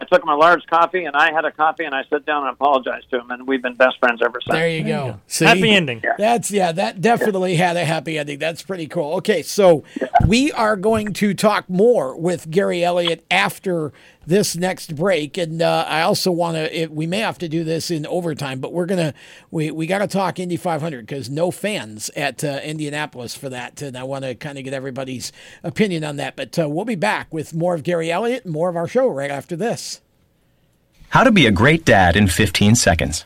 I took him a large coffee, and I had a coffee, and I sat down and apologized to him, and we've been best friends ever since. There you go. See? Happy ending. That's yeah, that definitely had a happy ending. That's pretty cool. Okay, so we are going to talk more with Gary Elliott after this next break, and uh, I also want to. We may have to do this in overtime, but we're gonna we we got to talk Indy 500 because no fans at uh, Indianapolis for that, and I want to kind of get everybody's opinion on that. But uh, we'll be back with more of Gary Elliott and more of our show right after this. How to be a great dad in 15 seconds.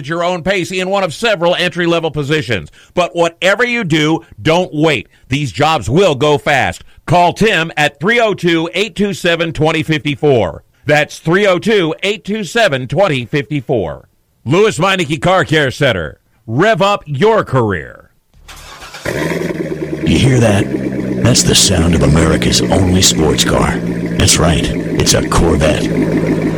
at your own pace in one of several entry level positions. But whatever you do, don't wait. These jobs will go fast. Call Tim at 302 827 2054. That's 302 827 2054. Lewes Meineke Car Care Center. Rev up your career. You hear that? That's the sound of America's only sports car. That's right, it's a Corvette.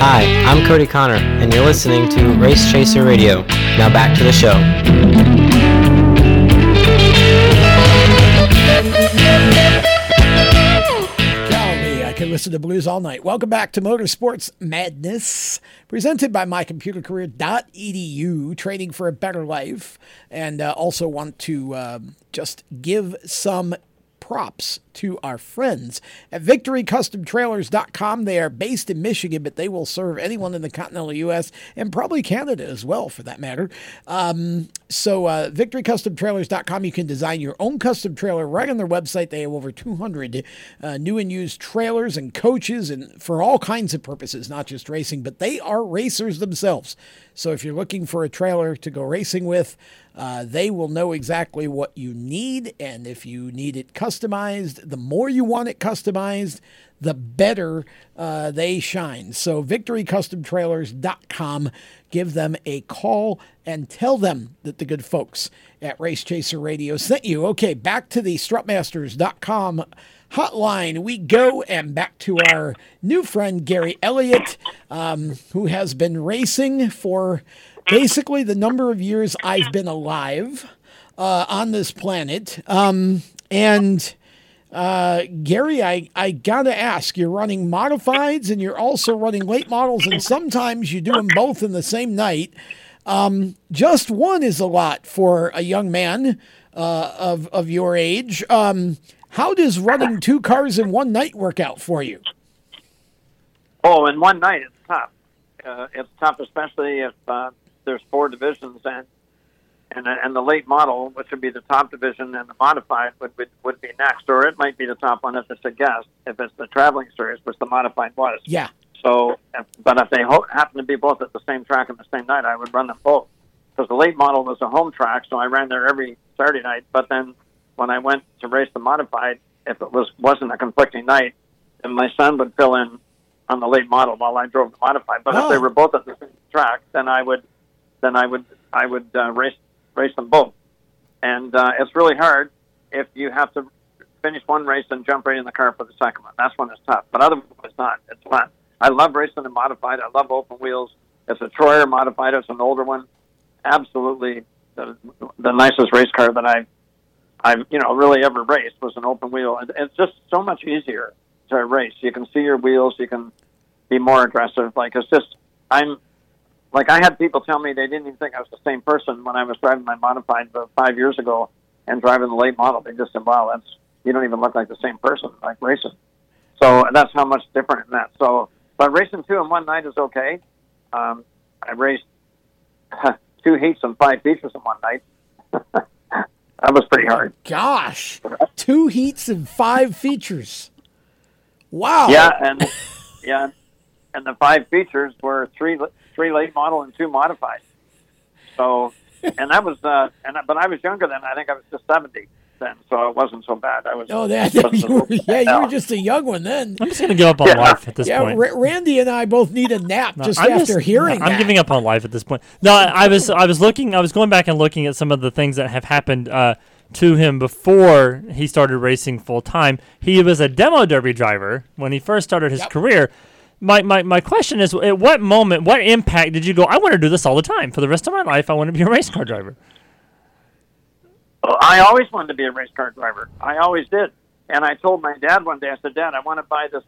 Hi, I'm Cody Connor, and you're listening to Race Chaser Radio. Now back to the show. I listen to blues all night. Welcome back to Motorsports Madness, presented by mycomputercareer.edu, training for a better life. And uh, also want to um, just give some props to our friends at victorycustomtrailers.com. They are based in Michigan, but they will serve anyone in the continental U.S. and probably Canada as well, for that matter. Um, so, uh, victorycustomtrailers.com, you can design your own custom trailer right on their website. They have over 200 uh, new and used trailers and coaches and for all kinds of purposes, not just racing, but they are racers themselves. So, if you're looking for a trailer to go racing with, uh, they will know exactly what you need. And if you need it customized, the more you want it customized, the better uh, they shine. So, victorycustomtrailers.com. Give them a call and tell them that the good folks at Race Chaser Radio sent you. Okay, back to the strutmasters.com hotline we go and back to our new friend Gary Elliott, um, who has been racing for basically the number of years I've been alive uh, on this planet. Um, and uh, Gary, I, I gotta ask, you're running modifieds and you're also running late models, and sometimes you do them both in the same night. Um, just one is a lot for a young man uh, of, of your age. Um, how does running two cars in one night work out for you? Oh, in one night, it's tough. Uh, it's tough, especially if uh, there's four divisions and and and the late model, which would be the top division, and the modified would would, would be next, or it might be the top one if it's a guest, if it's the traveling series, which the modified was. Yeah. So, if, but if they ho- happen to be both at the same track on the same night, I would run them both. Because the late model was a home track, so I ran there every Saturday night. But then when I went to race the modified, if it was wasn't a conflicting night, then my son would fill in on the late model while I drove the modified. But if they Oh. were both at the same track, then I would then I would I would uh, race race them both. And uh, it's really hard if you have to finish one race and jump right in the car for the second one. That's when it's tough. But otherwise, it's not. It's fun. I love racing the modified. I love open wheels. It's a Troyer modified. It's an older one. Absolutely the, the nicest race car that I've I've you know really ever raced was an open wheel. It- It's just so much easier to race. You can see your wheels. You can be more aggressive. Like it's just I'm like I had people tell me they didn't even think I was the same person when I was driving my modified five years ago and driving the late model. They just said, "Wow, that's you don't even look like the same person like racing." So that's how much different in that. So, but racing two in one night is okay. Um, I raced two heats and five features in one night. that was pretty hard. Gosh, two heats and five features. Wow. Yeah, and yeah, and the five features were three three late model and two modified. So, and that was uh, and but I was younger then. I think I was just seventy. then, so it wasn't so bad. I was. Oh, that you were, yeah, you were just a young one then. I'm just gonna give up on Yeah. life at this yeah, point. Ra- Randy and I both need a nap No, just I'm after just- hearing I'm giving up on life at this point. No, I, I was I was looking I was going back and looking at some of the things that have happened uh, to him before he started racing full time. He was a demo derby driver when he first started his career. My, my my question is at what moment what impact did you go I want to do this all the time for the rest of my life I want to be a race car driver Well, I always wanted to be a race car driver. I always did. And I told my dad one day, I said, Dad, I want to buy this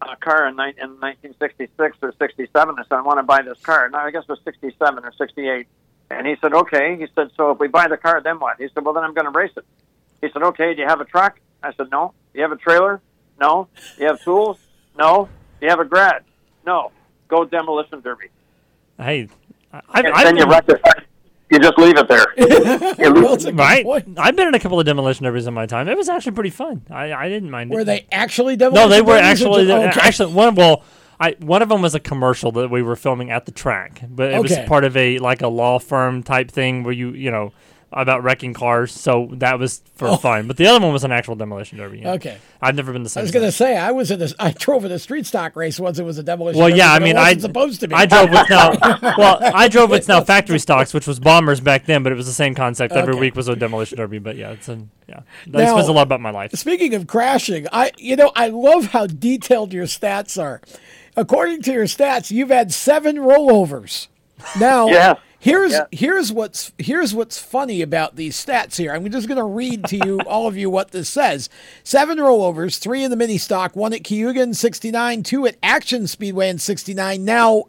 uh, car in, ni- in 1966 or 67. I said, I want to buy this car. No, I guess it was 67 or 68. And he said, okay. He said, so if we buy the car, then what? He said, well, then I'm going to race it. He said, okay, do you have a truck? I said, no. Do you have a trailer? No. Do you have tools? No. Do you have a grad? No. Go demolition derby. hey I, I've, and I've then you been- rectify. You just leave it there. You lose- right I've been in a couple of demolition derbies in my time it was actually pretty fun I, I didn't mind it Were they actually demolition? No, they were actually just- okay. actually one. Well, I one of them was a commercial that we were filming at the track, but it Okay. was part of a like a law firm type thing where you you know about wrecking cars. So that was for Oh. fun. But the other one was an actual demolition derby. yeah. Okay. I've never been the same. I was going to say I was in a I drove in a street stock race once. It was a demolition. Well, derby, yeah, I but it mean, wasn't I supposed to be. I drove with now. well, I drove with now factory stocks, which was bombers back then, but it was the same concept. Every Okay. week was a demolition derby, but yeah, it's a yeah. That Now- explains a lot about my life. Speaking of crashing, I you know I love how detailed your stats are. According to your stats, you've had seven rollovers. Now, Yes. Here's Yeah. here's what's here's what's funny about these stats here. I'm just going to read to you all of you what this says. Seven rollovers, three in the mini stock, one at Cayuga in '69, two at Action Speedway in '69. Now,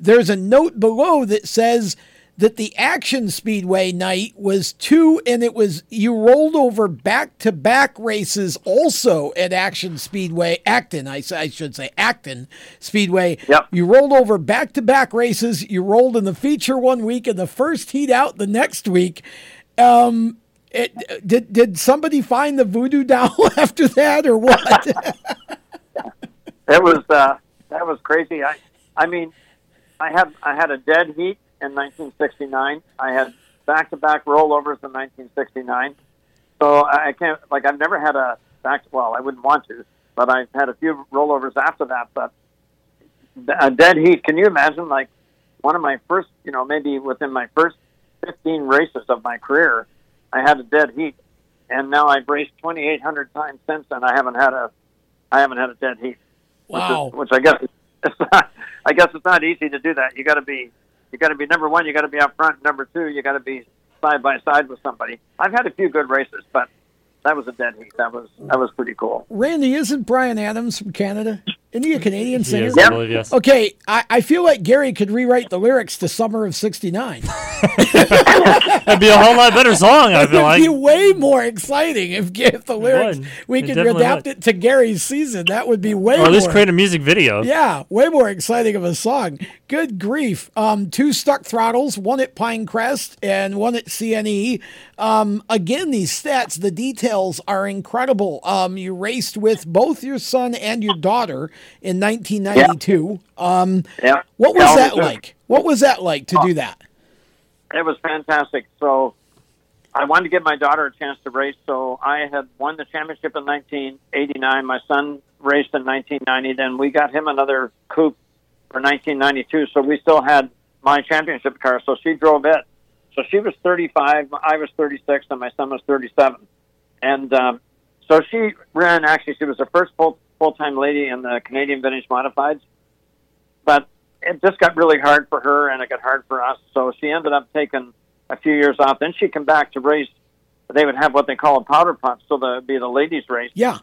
there's a note below that says that the Action Speedway night was two, and it was you rolled over back to back races also at Action Speedway, Acton, I should say, Acton Speedway. Yep. You rolled over back to back races. You rolled in the feature one week and the first heat out the next week. Um, it, did did somebody find the voodoo doll after that or what? It was uh, that was crazy. I I mean, I had I had a dead heat in 1969. I had back to back rollovers in 1969. So I can't like I've never had a back. Well, I wouldn't want to, but I've had a few rollovers after that. But a dead heat. Can you imagine? Like one of my first, you know, maybe within my first 15 races of my career, I had a dead heat, and now I've raced 2,800 times since, and I haven't had a I haven't had a dead heat. Wow. Which, is, which I guess it's not. I guess it's not easy to do that. You got to be, you got to be number one. You got to be up front. Number two, you got to be side by side with somebody. I've had a few good races, but that was a dead heat. That was that was pretty cool. Randy, isn't Bryan Adams from Canada? Isn't he a Canadian singer? is, Yep. believe, yes. Okay, I, I feel like Gary could rewrite the lyrics to Summer of 69. That'd be a whole lot better song. I feel like. It'd be way more exciting if, if the lyrics, we It could adapt would. it to Gary's season. That would be way or at least more. create a music video. Yeah, way more exciting of a song. Good grief. Um, two stuck throttles, one at Pinecrest and one at CNE. Um, again, these stats, the details are incredible. Um, you raced with both your son and your daughter in 1992. Um, Yeah. what was that like? What was that like to do that? It was fantastic. So I wanted to give my daughter a chance to race. So I had won the championship in 1989. My son raced in 1990. Then we got him another coupe for 1992. So we still had my championship car. So she drove it. So she was 35. I was 36, and my son was 37. And um, so she ran. Actually, she was the first full full time lady in the Canadian Vintage Modifieds. But it just got really hard for her, and it got hard for us. So she ended up taking a few years off. Then she came back to race. They would have what they call a powder puff, so the be the ladies' race. Yeah.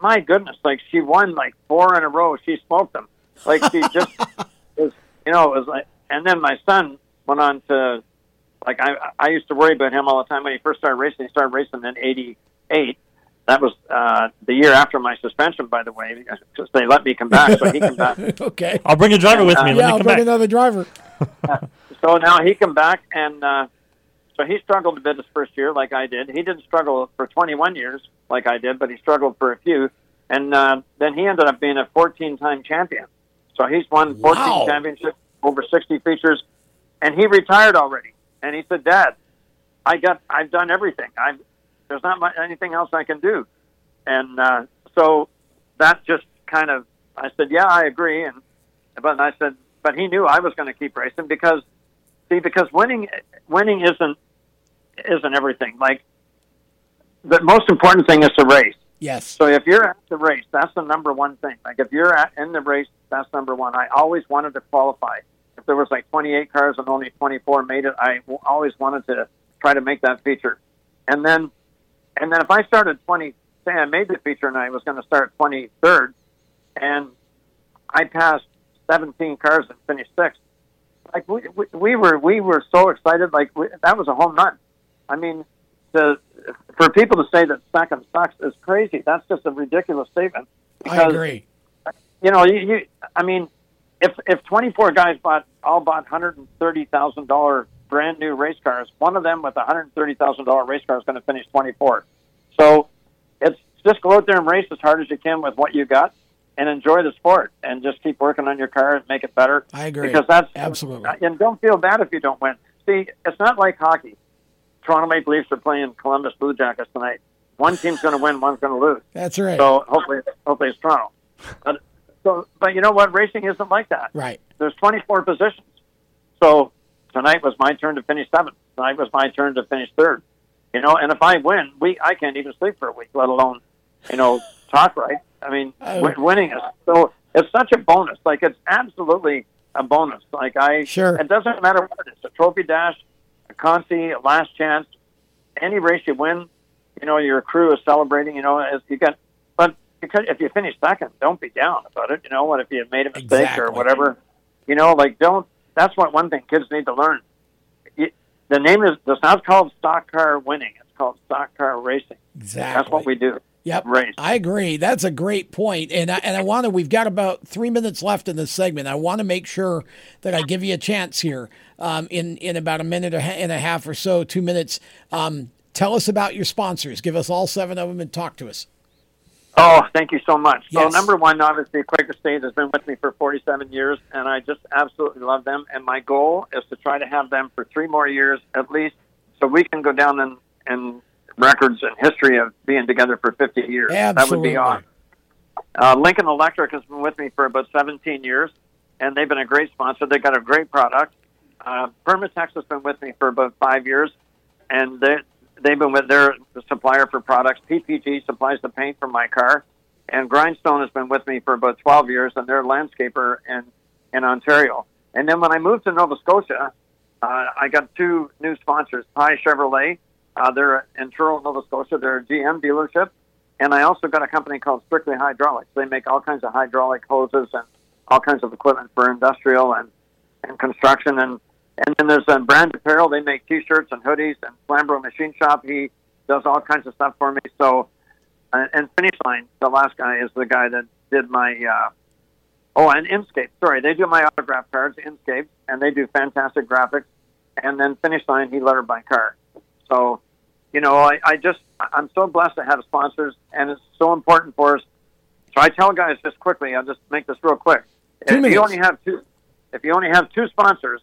My goodness, like she won like four in a row. She smoked them. Like she just was, you know, it was like. And then my son went on to, like I I used to worry about him all the time when he first started racing. He started racing in '88. That was uh, the year after my suspension, by the way, because they let me come back. So he came back. okay. I'll bring a driver with me. Let yeah, me I'll come bring back. another driver. so now he come back and uh, so he struggled a bit his first year like I did. He didn't struggle for 21 years like I did, but he struggled for a few. And uh, then he ended up being a 14-time champion. So he's won 14 Wow. championships, over 60 features, and he retired already. And he said, "Dad, I got, I've done everything. I've, there's not much, anything else I can do. And uh, so that just kind of, I said, yeah, I agree. And but I said, but he knew I was going to keep racing because, see, because winning, winning isn't isn't everything. Like the most important thing is the race. Yes. So if you're at the race, that's the number one thing. Like if you're at, in the race, that's number one. I always wanted to qualify. If there was like 28 cars and only 24 made it, I always wanted to try to make that feature. And then, and then if I started 20, say I made the feature and I was going to start 23rd, and I passed 17 cars and finished sixth. Like we, we, we were, we were so excited. Like we, that was a home run. I mean, the for people to say that second sucks is crazy. That's just a ridiculous statement. I agree. You know, you, you I mean, if if 24 guys bought all bought 130 thousand dollar brand new race cars, one of them with a 130 thousand dollar race car is going to finish 24. So it's just go out there and race as hard as you can with what you got, and enjoy the sport, and just keep working on your car and make it better. I agree. Because that's absolutely. Uh, and don't feel bad if you don't win. See, it's not like hockey. Toronto Maple Leafs are playing Columbus Blue Jackets tonight. One team's going to win, one's going to lose. That's right. So hopefully, hopefully it's Toronto. But, so, but you know what? Racing isn't like that. Right. There's 24 positions. So tonight was my turn to finish seventh. Tonight was my turn to finish third. You know, and if I win, we I can't even sleep for a week, let alone, you know, talk right. I mean, wi- winning is so it's such a bonus. Like it's absolutely a bonus. Like I Sure. It doesn't matter what it is. A trophy dash, a consi, a last chance, any race you win, you know, your crew is celebrating. You know, as you got, but because if you finish second, don't be down about it. You know, what if you made a mistake or whatever? You know, like don't. That's what one thing kids need to learn. You, the name is it's not called stock car winning. It's called stock car racing. Exactly. That's what we do. Yep. Race. I agree. That's a great point. And I, and I want to, we've got about three minutes left in this segment. I want to make sure that I give you a chance here um, in, in about a minute and a half or so, two minutes. Um, tell us about your sponsors. Give us all seven of them and talk to us. Oh, thank you so much. So number one, obviously, Quaker State has been with me for 47 years, and I just absolutely love them. And my goal is to try to have them for three more years at least, so we can go down in, in records and history of being together for 50 years. That would Absolutely. be awesome. Uh, Lincoln Electric has been with me for about 17 years, and they've been a great sponsor. They've got a great product. Uh, Permatex has been with me for about five years, and they they've been with their supplier for products. PPG supplies the paint for my car, and Grindstone has been with me for about 12 years, and they're a landscaper in in Ontario. And then when I moved to Nova Scotia, uh, I got two new sponsors: Pye Chevrolet. Uh, they're in Truro, Nova Scotia. They're a GM dealership, and I also got a company called Strictly Hydraulics. They make all kinds of hydraulic hoses and all kinds of equipment for industrial and and construction and and then there's um, brand apparel. They make T-shirts and hoodies. And Flambro Machine Shop. He does all kinds of stuff for me. So, uh, and Finish Line, the last guy is the guy that did my. Uh, oh, and Inscape. Sorry, they do my autograph cards, Inscape, and they do fantastic graphics. And then Finish Line, he lettered my car. So, you know, I, I just I'm so blessed to have sponsors, and it's so important for us. So I tell guys just quickly. I'll just make this real quick. Two if minutes. you only have two, if you only have two sponsors,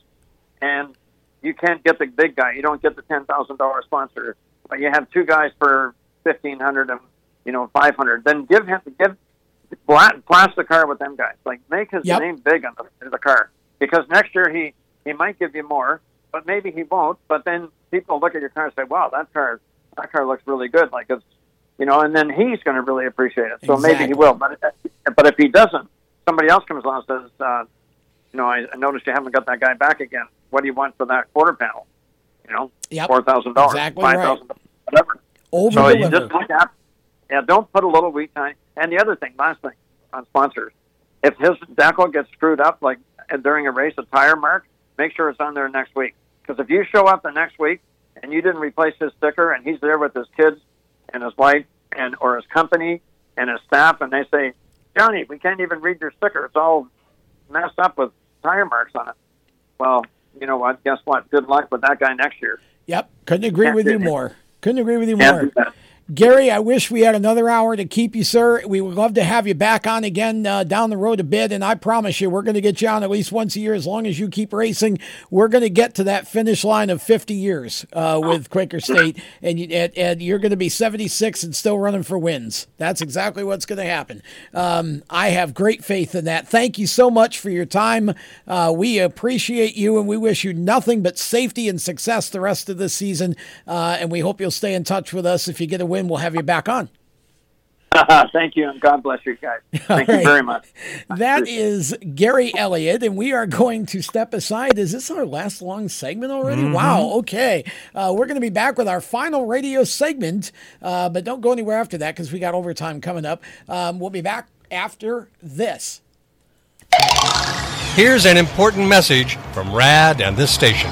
and you can't get the big guy, you don't get the ten thousand dollar sponsor, but you have two guys for fifteen hundred and you know five hundred. Then give him give bla- blast the car with them guys. Like make his Yep. name big on the, the car because next year he he might give you more, but maybe he won't. But then people look at your car and say, "Wow, that car that car looks really good." Like it's you know, and then he's going to really appreciate it. So maybe he will. But but if he doesn't, somebody else comes along and says, uh, "You know, I, I noticed you haven't got that guy back again. What do you want for that quarter panel? You know, Yep. four thousand dollars, Exactly five right. whatever." Over So you just look at, yeah, don't put a little wheat time. And the other thing, last thing on sponsors, if his decal gets screwed up, like uh, during a race, a tire mark, make sure it's on there next week. Because if you show up the next week and you didn't replace his sticker, and he's there with his kids and his wife and or his company and his staff, and they say, Johnny, we can't even read your sticker; it's all messed up with tire marks on it. Well, you know what? Guess what? Good luck with that guy next year. Yep. Couldn't agree with you more. Couldn't agree with you more. Gary, I wish we had another hour to keep you, sir. We would love to have you back on again uh, down the road a bit, and I promise you, we're going to get you on at least once a year as long as you keep racing. We're going to get to that finish line of 50 years uh, with Quaker State, and, you, and, and you're going to be 76 and still running for wins. That's exactly what's going to happen. Um, I have great faith in that. Thank you so much for your time. Uh, we appreciate you, and we wish you nothing but safety and success the rest of the season. Uh, and we hope you'll stay in touch with us if you get a win. We'll have you back on. Thank you, and God bless you guys. Thank All you very much. That is Gary Elliott, and we are going to step aside. Is this our last long segment already? Mhm. Wow. Okay. Uh, we're going to be back with our final radio segment, uh, but don't go anywhere after that because we got overtime coming up. Um, we'll be back after this. Here's an important message from RAD and this station.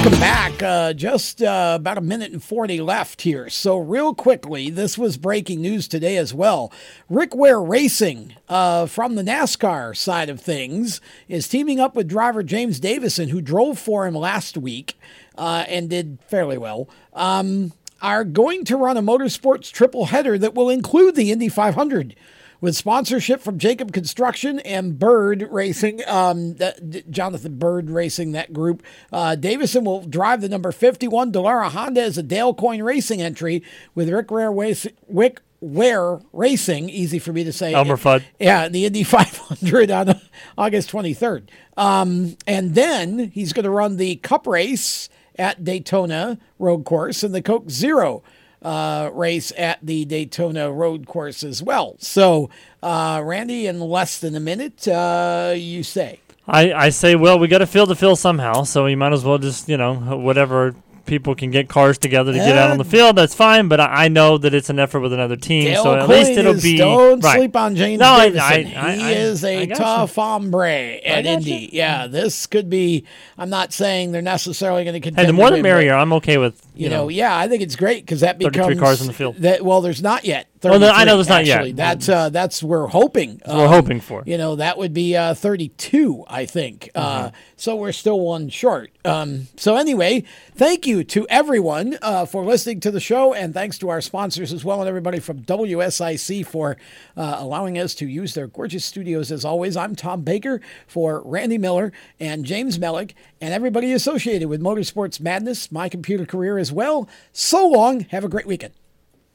Welcome back. Uh, just uh, about a minute and 40 left here. So, real quickly, this was breaking news today as well. Rick Ware Racing uh, from the NASCAR side of things is teaming up with driver James Davison, who drove for him last week uh, and did fairly well. Um, are going to run a motorsports triple header that will include the Indy 500 with sponsorship from Jacob Construction and Byrd Racing, um, that, Jonathan Byrd Racing, that group. Uh, Davison will drive the number 51 Dallara Honda as a Dale Coyne Racing entry with Rick Ware, Wace, Rick Ware Racing, easy for me to say. Elmer Fudd. Yeah, the Indy 500 on August 23rd. Um, and then he's going to run the Cup race at Daytona Road Course and the Coke Zero uh, race at the Daytona Road Course as well. So, uh, Randy, in less than a minute, uh, you say. I, I say, well, we got to fill the fill somehow, so we might as well just, you know, whatever people can get cars together to get out on the field, that's fine. But I, I know that it's an effort with another team, Dale so at Coyne least it'll be. Don't right. sleep on James No, I- Davison. I- he I- is a tough hombre at. Indy. Yeah, this could be. I'm not saying they're necessarily going to contend. the more the merrier. I'm okay with You, know, yeah, I think it's great because that 33 becomes cars in the field. That well, there's not yet. Oh, no, I know there's not 33, yet. That's uh, that's we're hoping. We're hoping for. You know, that would be uh, 32, I think. Uh, Mm-hmm. so we're still one short. Um, so anyway, thank you to everyone uh, for listening to the show, and thanks to our sponsors as well, and everybody from WSIC for uh, allowing us to use their gorgeous studios. As always, I'm Tom Baker for Randy Miller and James Mellick, and everybody associated with Motorsports Madness, my computer career as well. So long. Have a great weekend.